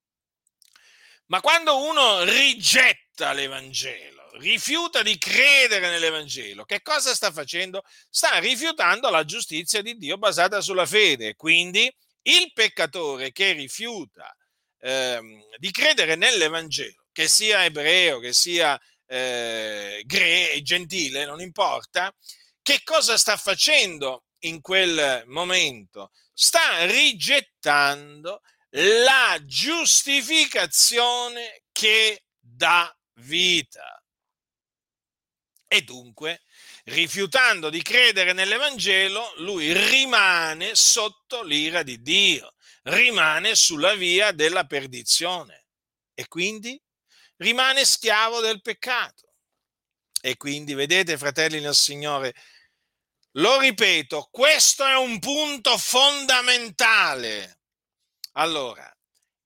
Ma quando uno rigetta l'Evangelo, rifiuta di credere nell'Evangelo, che cosa sta facendo? Sta rifiutando la giustizia di Dio basata sulla fede. Quindi il peccatore che rifiuta ehm, di credere nell'Evangelo, che sia ebreo, che sia eh, gre- gentile, non importa, che cosa sta facendo in quel momento? Sta rigettando la giustificazione che dà vita. E dunque, rifiutando di credere nell'Evangelo, lui rimane sotto l'ira di Dio rimane sulla via della perdizione e quindi rimane schiavo del peccato. E quindi, vedete, fratelli nel Signore, lo ripeto, questo è un punto fondamentale. Allora,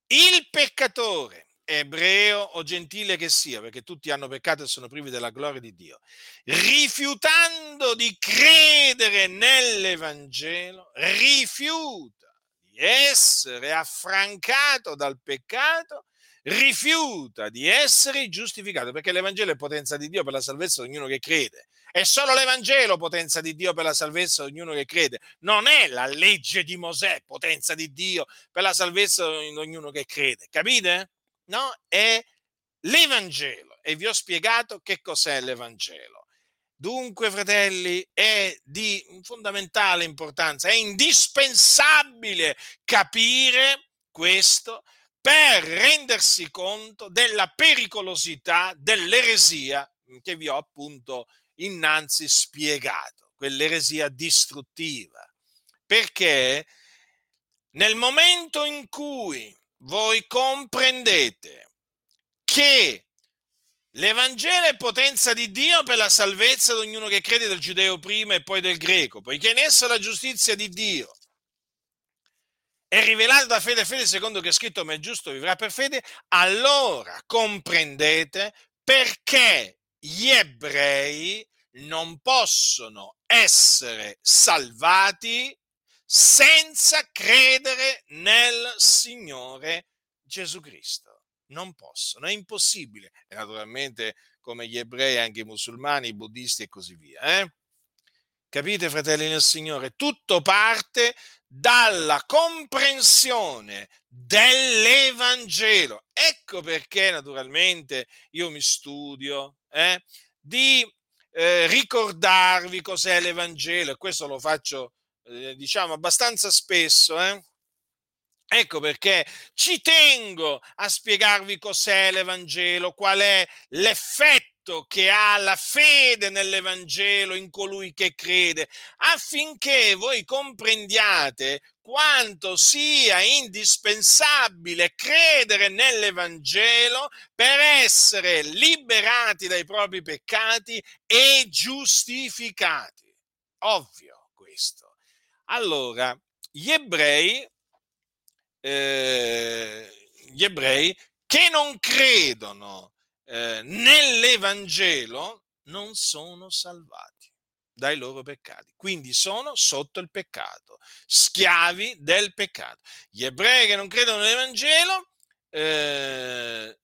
il peccatore, ebreo o gentile che sia, perché tutti hanno peccato e sono privi della gloria di Dio, rifiutando di credere nell'Evangelo, rifiuta essere affrancato dal peccato, rifiuta di essere giustificato, perché l'Evangelo è potenza di Dio per la salvezza di ognuno che crede. È solo l'Evangelo potenza di Dio per la salvezza di ognuno che crede. Non è la legge di Mosè potenza di Dio per la salvezza di ognuno che crede. Capite? No, è l'Evangelo. E vi ho spiegato che cos'è l'Evangelo. Dunque, fratelli, è di fondamentale importanza, è indispensabile capire questo per rendersi conto della pericolosità dell'eresia che vi ho appunto innanzi spiegato, quell'eresia distruttiva. Perché nel momento in cui voi comprendete che L'Evangelo è potenza di Dio per la salvezza di ognuno che crede del giudeo prima e poi del greco, poiché in esso la giustizia di Dio è rivelata da fede a fede, secondo che è scritto ma è giusto vivrà per fede, allora comprendete perché gli ebrei non possono essere salvati senza credere nel Signore Gesù Cristo non possono, è impossibile. E naturalmente come gli ebrei, anche i musulmani, i buddisti e così via. Eh? Capite, fratelli nel Signore? Tutto parte dalla comprensione dell'Evangelo. Ecco perché naturalmente io mi studio eh, di eh, ricordarvi cos'è l'Evangelo e questo lo faccio eh, diciamo abbastanza spesso. Eh? Ecco perché ci tengo a spiegarvi cos'è l'Evangelo, qual è l'effetto che ha la fede nell'Evangelo in colui che crede, affinché voi comprendiate quanto sia indispensabile credere nell'Evangelo per essere liberati dai propri peccati e giustificati. Ovvio questo. Allora, gli ebrei eh, gli ebrei che non credono eh, nell'Evangelo non sono salvati dai loro peccati, quindi sono sotto il peccato, schiavi del peccato. Gli ebrei che non credono nell'Evangelo, eh,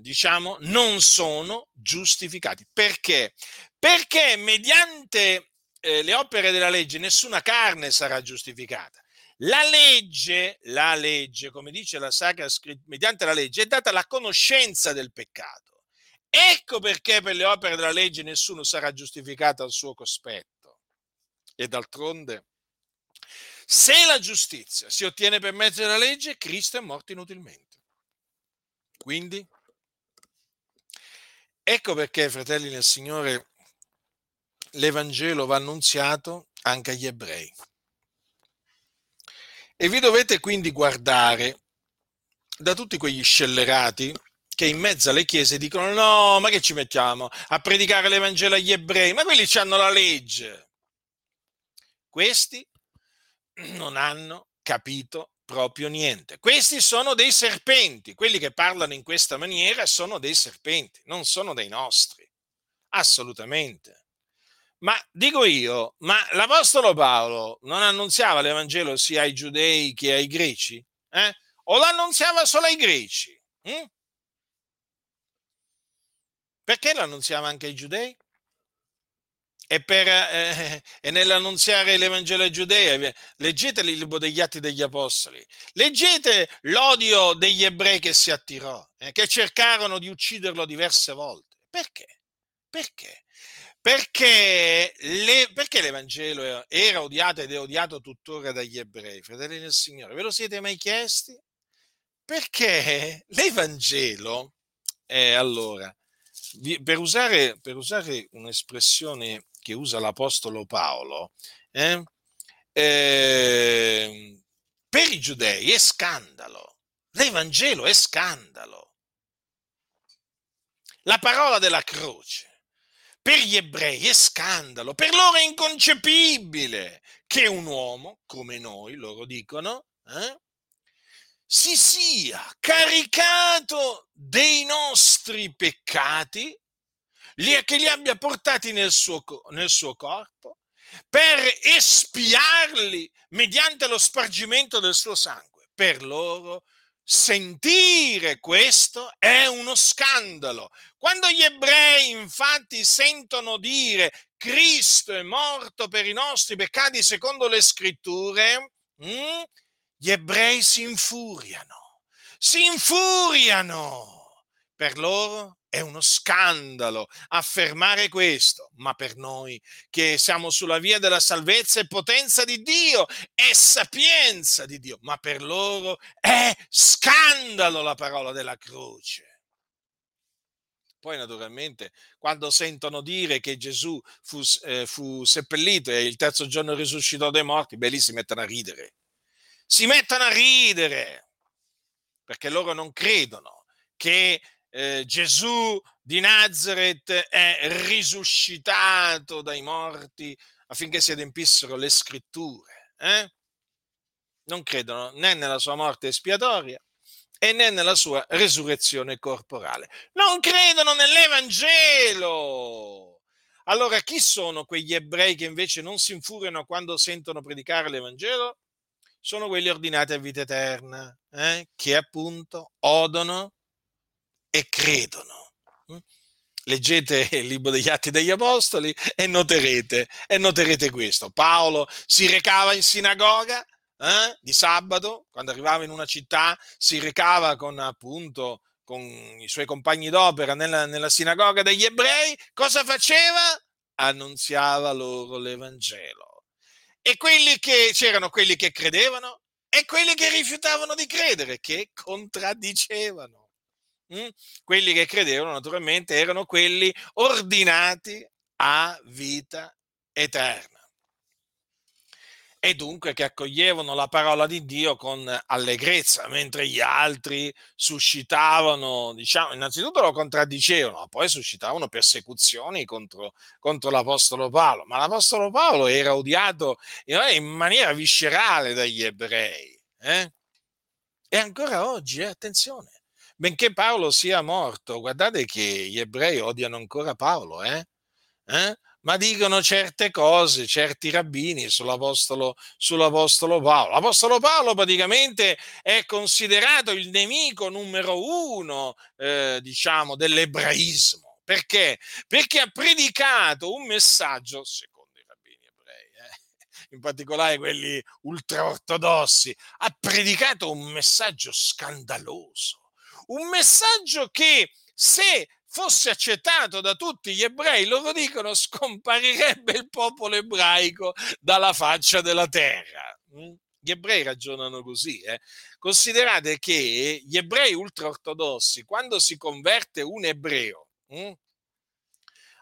diciamo, non sono giustificati. Perché? Perché mediante eh, le opere della legge nessuna carne sarà giustificata. La legge, la legge, come dice la Sacra Scrittura, mediante la legge è data la conoscenza del peccato. Ecco perché per le opere della legge nessuno sarà giustificato al suo cospetto. E d'altronde, se la giustizia si ottiene per mezzo della legge, Cristo è morto inutilmente. Quindi, ecco perché, fratelli nel Signore, l'Evangelo va annunziato anche agli ebrei. E vi dovete quindi guardare da tutti quegli scellerati che in mezzo alle chiese dicono no, ma che ci mettiamo a predicare l'Evangelo agli ebrei? Ma quelli hanno la legge. Questi non hanno capito proprio niente. Questi sono dei serpenti, quelli che parlano in questa maniera sono dei serpenti, non sono dei nostri, assolutamente. Ma dico io, ma l'Apostolo Paolo non annunziava l'Evangelo sia ai giudei che ai greci? Eh? O l'annunziava solo ai greci? Hm? Perché lo annunziava anche ai giudei? E, per, eh, e nell'annunziare l'Evangelo ai giudei, leggete il libro degli Atti degli Apostoli, leggete l'odio degli ebrei che si attirò, eh, che cercarono di ucciderlo diverse volte. Perché? Perché? Perché, le, perché l'Evangelo era odiato ed è odiato tuttora dagli ebrei, fratelli del Signore? Ve lo siete mai chiesti? Perché l'Evangelo, eh, allora, per usare, per usare un'espressione che usa l'Apostolo Paolo, eh, eh, per i giudei è scandalo, l'Evangelo è scandalo. La parola della croce per gli ebrei è scandalo, per loro è inconcepibile che un uomo, come noi, loro dicono, eh, si sia caricato dei nostri peccati, che li abbia portati nel suo, nel suo corpo, per espiarli mediante lo spargimento del suo sangue. Per loro sentire questo è uno scandalo. Quando gli ebrei infatti sentono dire Cristo è morto per i nostri peccati secondo le scritture, mh, hm, gli ebrei si infuriano, si infuriano. Per loro è uno scandalo affermare questo, ma per noi che siamo sulla via della salvezza è potenza di Dio, è sapienza di Dio, ma per loro è scandalo la parola della croce. Poi naturalmente quando sentono dire che Gesù fu, eh, fu seppellito e il terzo giorno risuscitò dai morti, beh lì si mettono a ridere si mettono a ridere perché loro non credono che eh, Gesù di Nazareth è risuscitato dai morti affinché si adempissero le scritture. Eh? Non credono né nella sua morte espiatoria e né nella sua resurrezione corporale. Non credono nell'Evangelo. Allora, chi sono quegli ebrei che invece non si infuriano quando sentono predicare l'Evangelo? Sono quelli ordinati a vita eterna, eh? che appunto odono e credono. Mm? Leggete il libro degli Atti degli Apostoli e noterete, e noterete questo. Paolo si recava in sinagoga eh? di sabato, quando arrivava in una città, si recava con appunto con i suoi compagni d'opera nella, nella sinagoga degli ebrei. Cosa faceva? Annunziava loro l'Evangelo e quelli che c'erano quelli che credevano e quelli che rifiutavano di credere, che contraddicevano. Mm? Quelli che credevano naturalmente erano quelli ordinati a vita eterna e dunque che accoglievano la parola di Dio con allegrezza, mentre gli altri suscitavano, diciamo, innanzitutto lo contraddicevano, poi suscitavano persecuzioni contro, contro l'Apostolo Paolo. Ma l'Apostolo Paolo era odiato in maniera viscerale dagli ebrei. Eh? E ancora oggi, eh, attenzione, benché Paolo sia morto, guardate che gli ebrei odiano ancora Paolo, eh? eh? Ma dicono certe cose, certi rabbini sull'apostolo, sull'apostolo Paolo. L'apostolo Paolo praticamente è considerato il nemico numero uno, eh, diciamo, dell'ebraismo. Perché? Perché ha predicato un messaggio, secondo i rabbini ebrei, eh, in particolare quelli ultraortodossi, ha predicato un messaggio scandaloso, un messaggio che se fosse accettato da tutti gli ebrei, loro dicono scomparirebbe il popolo ebraico dalla faccia della terra. Mm? Gli ebrei ragionano così. Eh? Considerate che gli ebrei ultraortodossi, quando si converte un ebreo, mm?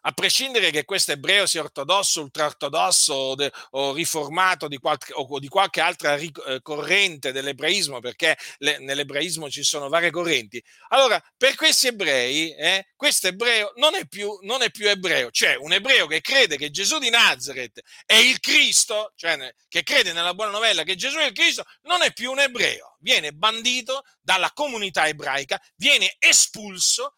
A prescindere che questo ebreo sia ortodosso, ultraortodosso o, de, o riformato di qualche, o di qualche altra ric- eh, corrente dell'ebraismo, perché le, nell'ebraismo ci sono varie correnti. Allora, per questi ebrei, eh, questo ebreo non è, più, non è più ebreo, cioè un ebreo che crede che Gesù di Nazareth è il Cristo, cioè che crede nella buona novella che Gesù è il Cristo, non è più un ebreo, viene bandito dalla comunità ebraica, viene espulso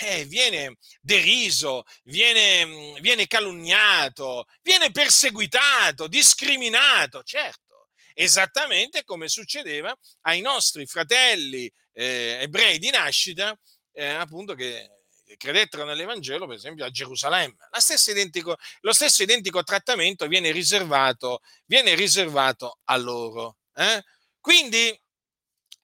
eh, viene deriso, viene, viene calunniato, viene perseguitato, discriminato, certo, esattamente come succedeva ai nostri fratelli eh, ebrei di nascita, eh, appunto che credettero nell'Evangelo, per esempio, a Gerusalemme. Identico, lo stesso identico trattamento viene riservato, viene riservato a loro. Eh? Quindi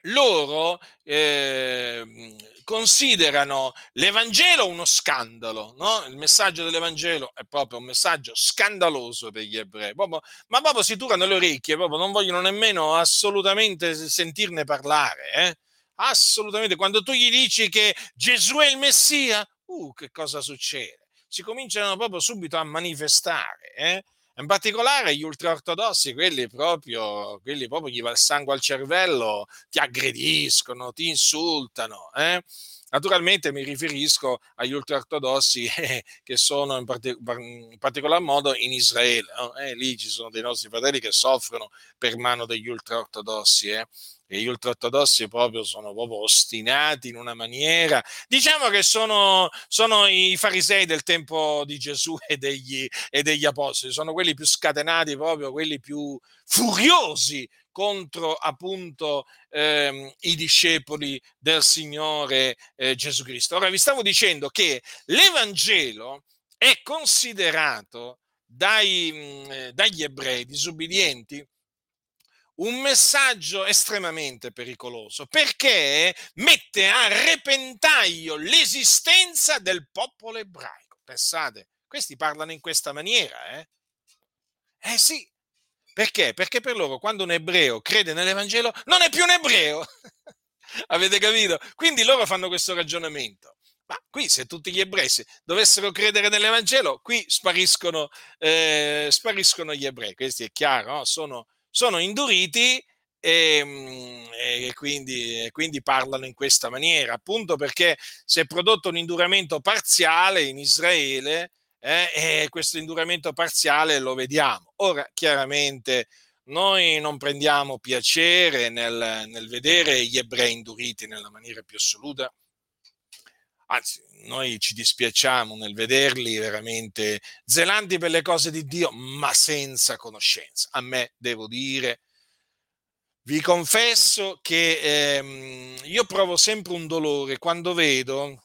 loro eh, considerano l'Evangelo uno scandalo, no? il messaggio dell'Evangelo è proprio un messaggio scandaloso per gli ebrei, proprio, ma proprio si turano le orecchie, proprio non vogliono nemmeno assolutamente sentirne parlare. Eh? Assolutamente, quando tu gli dici che Gesù è il Messia, uh, che cosa succede? Si cominciano proprio subito a manifestare. Eh? In particolare gli ultraortodossi, quelli proprio, quelli proprio gli va il sangue al cervello, ti aggrediscono, ti insultano. Eh? Naturalmente mi riferisco agli ultraortodossi che sono in, part- in, particolar modo in Israele. Eh, lì ci sono dei nostri fratelli che soffrono per mano degli ultraortodossi. Eh? e gli ultraortodossi proprio sono proprio ostinati in una maniera. Diciamo che sono, sono i farisei del tempo di Gesù e degli, e degli, apostoli, sono quelli più scatenati, proprio quelli più furiosi contro appunto ehm, i discepoli del Signore eh, Gesù Cristo. Ora vi stavo dicendo che l'Evangelo è considerato dai, mh, eh, dagli ebrei disubbidienti un messaggio estremamente pericoloso perché mette a repentaglio l'esistenza del popolo ebraico. Pensate, questi parlano in questa maniera, eh? Eh sì, perché? Perché per loro quando un ebreo crede nell'Evangelo non è più un ebreo. Avete capito? Quindi loro fanno questo ragionamento. Ma qui se tutti gli ebrei dovessero credere nell'Evangelo, qui spariscono, eh, spariscono gli ebrei. Questo è chiaro, no? sono, sono induriti e, mm, e, quindi, quindi, parlano in questa maniera, appunto perché si è prodotto un induramento parziale in Israele eh, e questo induramento parziale lo vediamo. Ora, chiaramente, noi non prendiamo piacere nel, nel vedere gli ebrei induriti nella maniera più assoluta, anzi, noi ci dispiacciamo nel vederli veramente zelanti per le cose di Dio, ma senza conoscenza. A me, devo dire, vi confesso che ehm, io provo sempre un dolore quando vedo,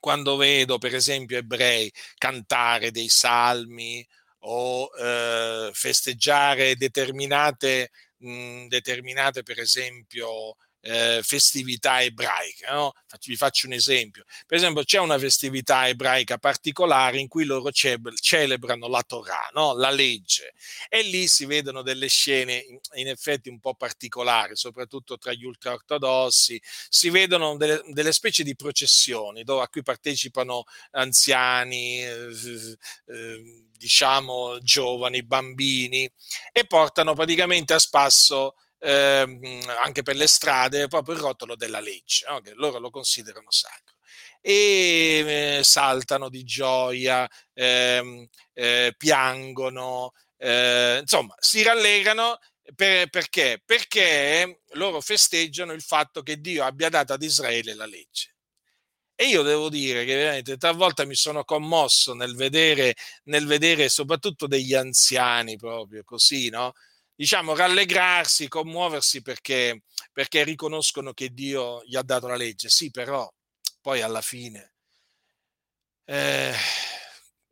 quando vedo, per esempio, ebrei cantare dei salmi o eh, festeggiare determinate, mh, determinate, per esempio, eh, festività ebraiche. No? Vi faccio un esempio. Per esempio, c'è una festività ebraica particolare in cui loro celebrano la Torah, no? la legge, e lì si vedono delle scene in effetti un po' particolari, soprattutto tra gli ultraortodossi. Si vedono delle, delle specie di processioni dove, a cui partecipano anziani. Eh, eh, diciamo giovani, bambini e portano praticamente a spasso ehm, anche per le strade, proprio il rotolo della legge, no? che loro lo considerano sacro. E eh, saltano di gioia, ehm, eh, piangono, eh, insomma, si rallegrano Per, perché? Perché loro festeggiano il fatto che Dio abbia dato ad Israele la legge. E io devo dire che veramente talvolta mi sono commosso nel vedere, nel vedere soprattutto degli anziani proprio così, no? Diciamo rallegrarsi, commuoversi perché, perché riconoscono che Dio gli ha dato la legge. Sì, però poi alla fine eh,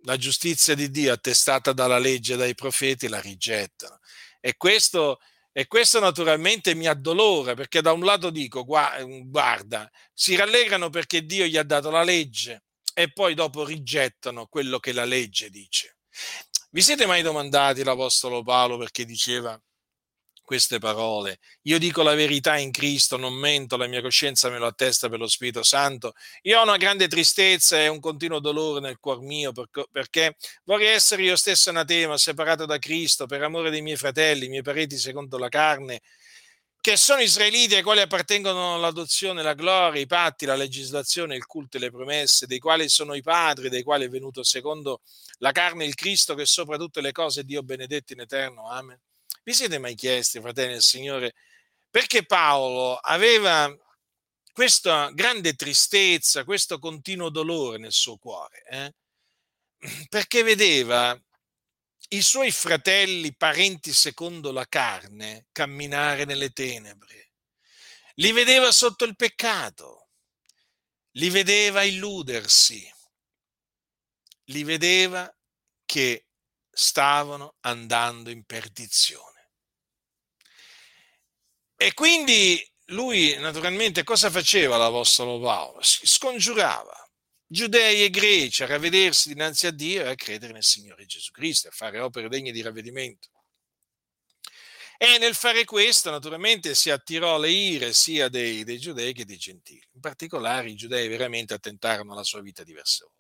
la giustizia di Dio attestata dalla legge e dai profeti la rigettano. E questo e questo naturalmente mi addolora perché da un lato dico, guarda, si rallegrano perché Dio gli ha dato la legge e poi dopo rigettano quello che la legge dice. Vi siete mai domandati l'Apostolo Paolo perché diceva queste parole. Io dico la verità in Cristo, non mento, la mia coscienza me lo attesta per lo Spirito Santo. Io ho una grande tristezza e un continuo dolore nel cuor mio perché vorrei essere io stesso anatema, separato da Cristo per amore dei miei fratelli, i miei parenti secondo la carne, che sono israeliti ai quali appartengono l'adozione, la gloria, i patti, la legislazione, il culto e le promesse, dei quali sono i padri, dei quali è venuto secondo la carne il Cristo che sopra tutte le cose Dio benedetto in eterno. Amen. Vi siete mai chiesti, fratelli del Signore, perché Paolo aveva questa grande tristezza, questo continuo dolore nel suo cuore? Eh? Perché vedeva i suoi fratelli, parenti secondo la carne, camminare nelle tenebre. Li vedeva sotto il peccato, li vedeva illudersi, li vedeva che stavano andando in perdizione. E quindi lui naturalmente cosa faceva l'Apostolo Paolo? Scongiurava giudei e greci a ravvedersi dinanzi a Dio e a credere nel Signore Gesù Cristo, a fare opere degne di ravvedimento. E nel fare questo, naturalmente, si attirò le ire sia dei, dei, giudei che dei gentili. In particolare, i giudei veramente attentarono alla sua vita diverse volte.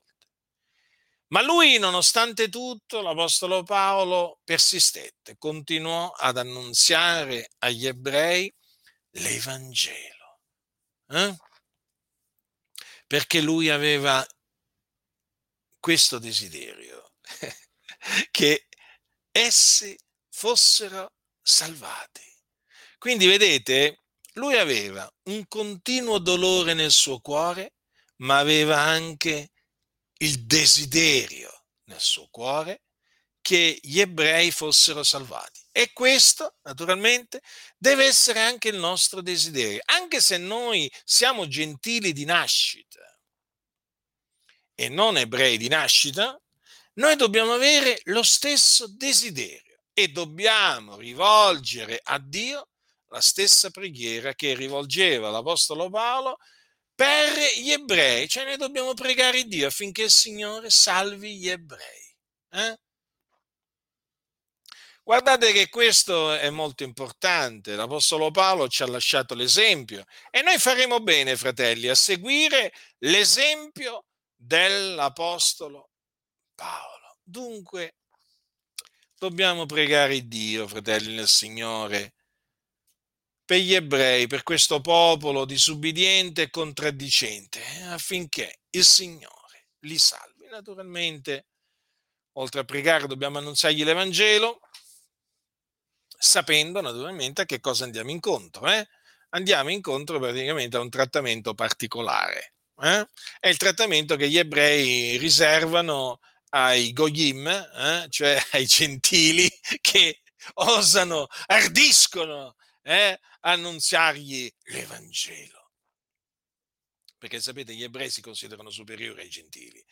Ma lui, nonostante tutto, l'Apostolo Paolo persistette, continuò ad annunziare agli ebrei l'Evangelo. Eh? Perché lui aveva questo desiderio, che essi fossero salvati. Quindi vedete, lui aveva un continuo dolore nel suo cuore, ma aveva anche il desiderio nel suo cuore che gli ebrei fossero salvati. E questo, naturalmente, deve essere anche il nostro desiderio, anche se noi siamo gentili di nascita e non ebrei di nascita, noi dobbiamo avere lo stesso desiderio e dobbiamo rivolgere a Dio la stessa preghiera che rivolgeva l'Apostolo Paolo per gli ebrei, cioè noi dobbiamo pregare Dio affinché il Signore salvi gli ebrei. Eh? Guardate che questo è molto importante, l'Apostolo Paolo ci ha lasciato l'esempio e noi faremo bene, fratelli, a seguire l'esempio dell'Apostolo Paolo. Dunque, dobbiamo pregare Dio, fratelli nel Signore, per gli ebrei, per questo popolo disubbidiente e contraddicente, eh, affinché il Signore li salvi. Naturalmente, oltre a pregare, dobbiamo annunziargli l'Evangelo, sapendo naturalmente a che cosa andiamo incontro. Eh? Andiamo incontro praticamente a un trattamento particolare. Eh? È il trattamento che gli ebrei riservano ai goyim, eh? cioè ai gentili che osano, ardiscono eh, annunziargli l'Evangelo. Perché sapete, gli ebrei si considerano superiori ai gentili.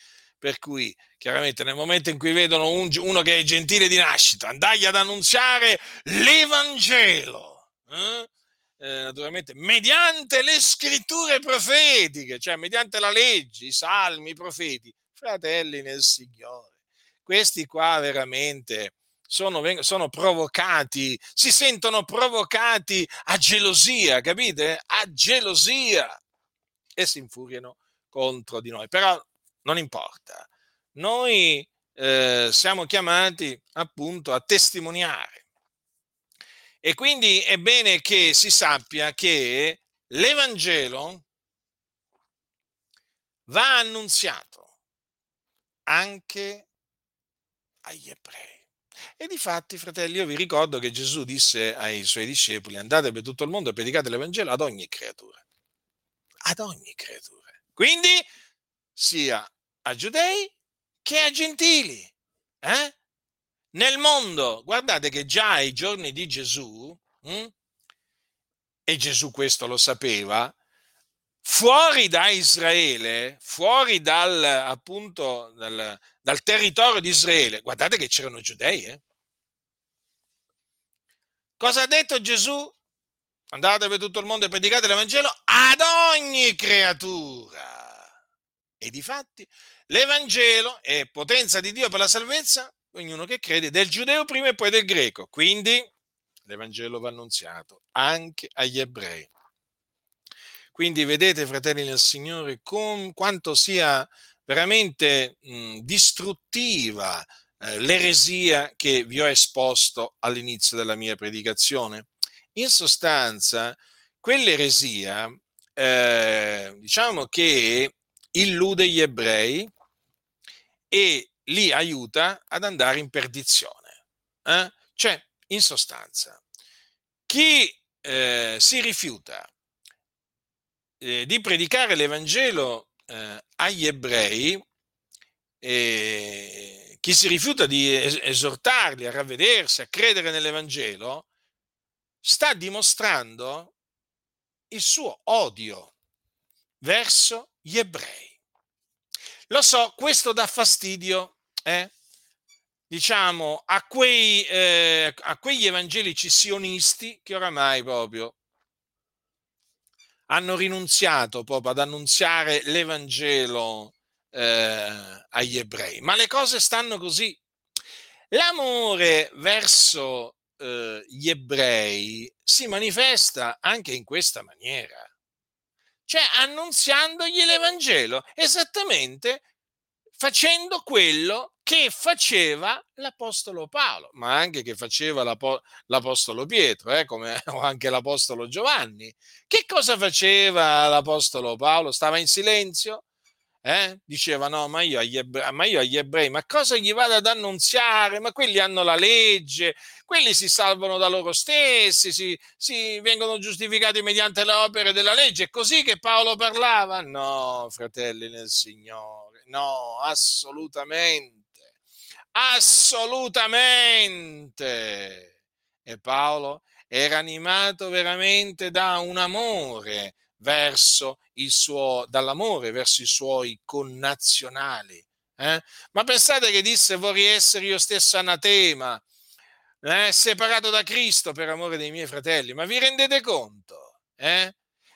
Per cui, chiaramente, nel momento in cui vedono un, uno che è gentile di nascita, andagli ad annunziare l'Evangelo. Eh? Eh, naturalmente, mediante le scritture profetiche, cioè mediante la legge, i salmi, i profeti, fratelli nel Signore. Questi qua veramente sono, sono provocati, si sentono provocati a gelosia, capite? A gelosia e si infuriano contro di noi. Però non importa, noi eh, siamo chiamati appunto a testimoniare. E quindi è bene che si sappia che l'Evangelo va annunziato anche agli ebrei E difatti, fratelli, io vi ricordo che Gesù disse ai suoi discepoli, andate per tutto il mondo e predicate l'Evangelo ad ogni creatura. Ad ogni creatura. Quindi, sia a giudei che a gentili. Eh? Nel mondo, guardate che già ai giorni di Gesù, hm, e Gesù questo lo sapeva, fuori da Israele, fuori dal, appunto, dal, dal territorio di Israele, guardate che c'erano giudei. Eh? Cosa ha detto Gesù? Andate per tutto il mondo e predicate l'Evangelo ad ogni creatura. E di fatti l'Evangelo è potenza di Dio per la salvezza, ognuno che crede, del giudeo prima e poi del greco. Quindi l'Evangelo va annunziato anche agli ebrei. Quindi vedete, fratelli del Signore, con quanto sia veramente mh, distruttiva eh, l'eresia che vi ho esposto all'inizio della mia predicazione. In sostanza, quell'eresia, eh, diciamo che illude gli ebrei e li aiuta ad andare in perdizione. Eh? Cioè, in sostanza, chi eh, si rifiuta eh, di predicare l'Evangelo eh, agli ebrei, chi si rifiuta di esortarli a ravvedersi, a credere nell'Evangelo, sta dimostrando il suo odio verso gli ebrei. Lo so, questo dà fastidio, eh? diciamo, a, quei, eh, a quegli evangelici sionisti che oramai proprio hanno rinunziato proprio ad annunziare l'Evangelo eh, agli ebrei. Ma le cose stanno così. L'amore verso eh, gli ebrei si manifesta anche in questa maniera, cioè annunziandogli l'Evangelo, esattamente facendo quello che faceva l'Apostolo Paolo, ma anche che faceva l'Apostolo Pietro, eh, come o anche l'Apostolo Giovanni. Che cosa faceva l'Apostolo Paolo? Stava in silenzio? Eh? Diceva no, ma io, agli ebrei, ma io agli ebrei, ma cosa gli vado ad annunziare? Ma quelli hanno la legge, quelli si salvano da loro stessi, si, si vengono giustificati mediante le opere della legge. È così che Paolo parlava? No, fratelli nel Signore, no, assolutamente, assolutamente. E Paolo era animato veramente da un amore verso suo, dall'amore verso i suoi connazionali. Eh? Ma pensate che disse vorrei essere io stesso anatema, eh? separato da Cristo per amore dei miei fratelli. Ma vi rendete conto? Eh?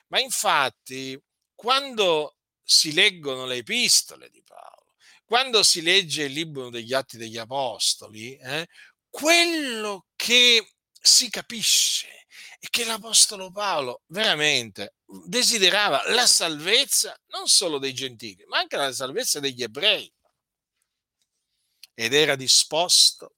Ma infatti, quando si leggono le epistole di Paolo, quando si legge il libro degli Atti degli Apostoli, eh, quello che si capisce che l'Apostolo Paolo veramente desiderava la salvezza non solo dei gentili, ma anche la salvezza degli ebrei. Ed era disposto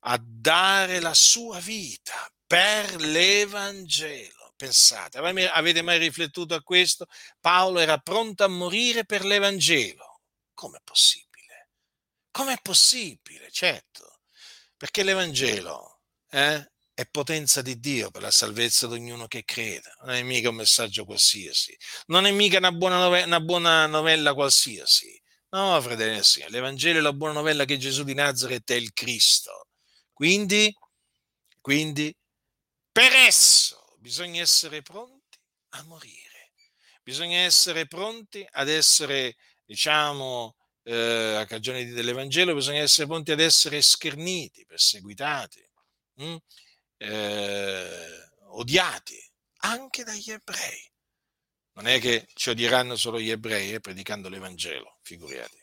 a dare la sua vita per l'Evangelo. Pensate, avete mai riflettuto a questo? Paolo era pronto a morire per l'Evangelo. Com'è possibile? Com'è possibile? Certo, perché l'Evangelo eh, è potenza di Dio per la salvezza di ognuno che crede. Non è mica un messaggio qualsiasi, non è mica una buona, novella, una buona novella qualsiasi. No, fratelli l'Evangelo è la buona novella che Gesù di Nazareth è il Cristo. Quindi, quindi, per esso bisogna essere pronti a morire. Bisogna essere pronti ad essere, diciamo, eh, a cagione dell'Evangelo, bisogna essere pronti ad essere scherniti, perseguitati. Hm? Eh, odiati anche dagli ebrei. Non è che ci odieranno solo gli ebrei eh, predicando l'Evangelo, figuriati.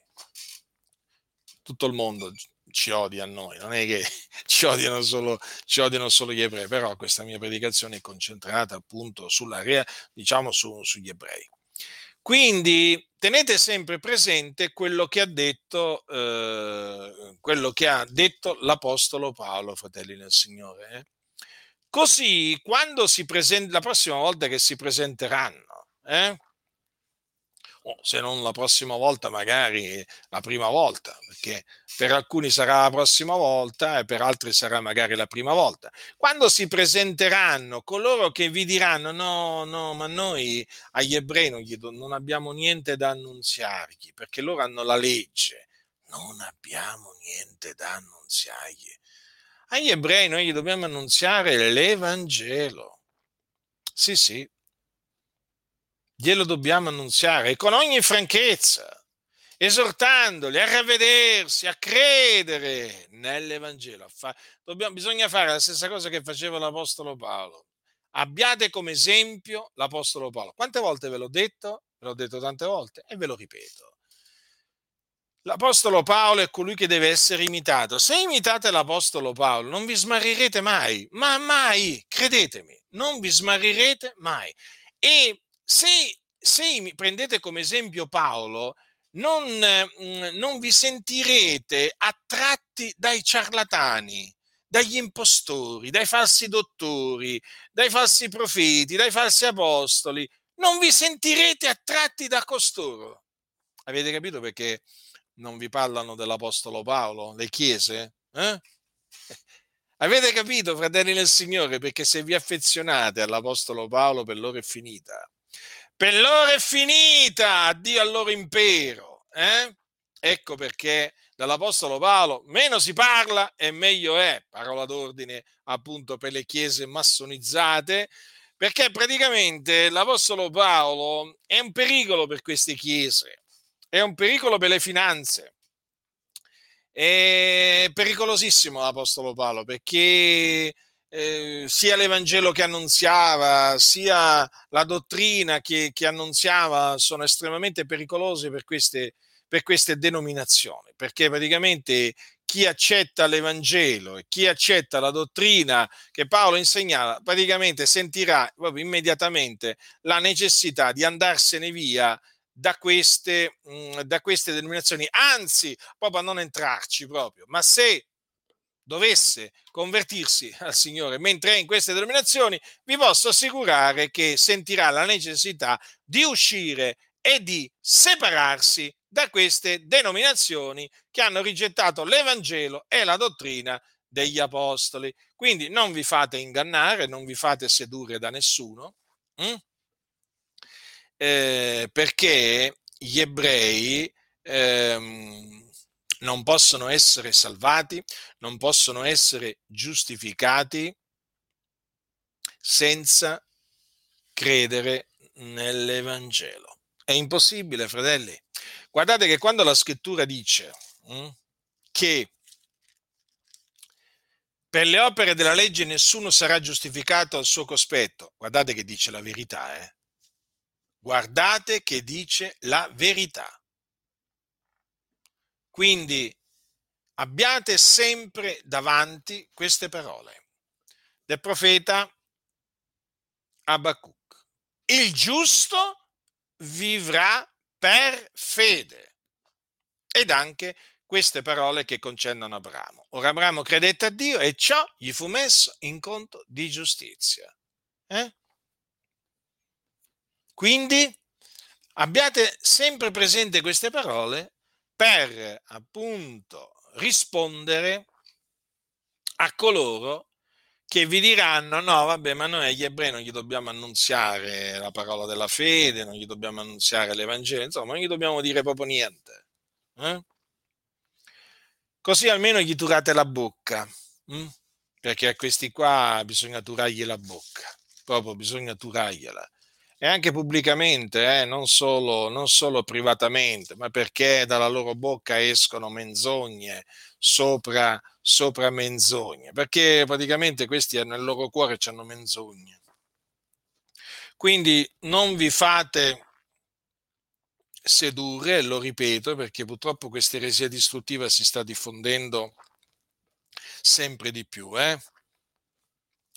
Tutto il mondo ci odia a noi, non è che ci odiano solo, ci odiano solo gli ebrei, però questa mia predicazione è concentrata appunto sulla rea, diciamo su, sugli ebrei. Quindi tenete sempre presente quello che ha detto, eh, quello che ha detto l'Apostolo Paolo, fratelli del Signore. Eh? Così, quando si presenta, la prossima volta che si presenteranno, eh, o se non la prossima volta, magari la prima volta, perché per alcuni sarà la prossima volta e per altri sarà magari la prima volta. Quando si presenteranno coloro che vi diranno no, no, ma noi agli ebrei non, gli, non abbiamo niente da annunziargli, perché loro hanno la legge, non abbiamo niente da annunziargli. Agli ebrei noi gli dobbiamo annunziare l'Evangelo. Sì, sì, glielo dobbiamo annunziare con ogni franchezza, esortandoli a ravvedersi, a credere nell'Evangelo. Dobbiamo, bisogna fare la stessa cosa che faceva l'Apostolo Paolo. Abbiate come esempio l'Apostolo Paolo. Quante volte ve l'ho detto? Ve l'ho detto tante volte e ve lo ripeto. L'Apostolo Paolo è colui che deve essere imitato. Se imitate l'Apostolo Paolo non vi smarrirete mai, ma mai, credetemi, non vi smarrirete mai. E se, se prendete come esempio Paolo, non, mm, non vi sentirete attratti dai ciarlatani, dagli impostori, dai falsi dottori, dai falsi profeti, dai falsi apostoli. Non vi sentirete attratti da costoro. Avete capito perché non vi parlano dell'Apostolo Paolo, le chiese? Eh? Avete capito, fratelli del Signore, perché se vi affezionate all'Apostolo Paolo per loro è finita per loro è finita, addio al loro impero. Eh? Ecco perché dall'Apostolo Paolo meno si parla e meglio è, parola d'ordine appunto per le chiese massonizzate, perché praticamente l'Apostolo Paolo è un pericolo per queste chiese, è un pericolo per le finanze. È pericolosissimo l'Apostolo Paolo perché eh, sia l'Evangelo che annunziava, sia la dottrina che, che annunziava sono estremamente pericolose per queste, per queste denominazioni, perché praticamente chi accetta l'Evangelo e chi accetta la dottrina che Paolo insegnava, praticamente sentirà proprio immediatamente la necessità di andarsene via da queste, mh, da queste denominazioni, anzi, proprio a non entrarci proprio. Ma se dovesse convertirsi al Signore mentre è in queste denominazioni, vi posso assicurare che sentirà la necessità di uscire e di separarsi da queste denominazioni che hanno rigettato l'Evangelo e la dottrina degli Apostoli. Quindi non vi fate ingannare, non vi fate sedurre da nessuno, hm? Eh, perché gli ebrei ehm, non possono essere salvati, non possono essere giustificati senza credere nell'Evangelo. È impossibile, fratelli. Guardate che quando la scrittura dice hm, che per le opere della legge nessuno sarà giustificato al suo cospetto, guardate che dice la verità, eh? Guardate che dice la verità. Quindi abbiate sempre davanti queste parole del profeta Abacuc. Il giusto vivrà per fede. Ed anche queste parole che concendono Abramo. Ora Abramo credette a Dio e ciò gli fu messo in conto di giustizia. Eh? Quindi abbiate sempre presente queste parole per appunto rispondere a coloro che vi diranno no vabbè ma noi agli ebrei non gli dobbiamo annunziare la parola della fede, non gli dobbiamo annunziare l'Evangelo, insomma non gli dobbiamo dire proprio niente. Eh? Così almeno gli turate la bocca, hm? perché a questi qua bisogna turargli la bocca, proprio bisogna turargliela e anche pubblicamente, eh, non, solo, non solo privatamente, ma perché dalla loro bocca escono menzogne sopra, sopra menzogne, perché praticamente questi nel loro cuore hanno menzogne. Quindi non vi fate sedurre, lo ripeto, perché purtroppo questa eresia distruttiva si sta diffondendo sempre di più. Eh?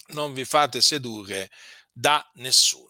Non vi fate sedurre da nessuno.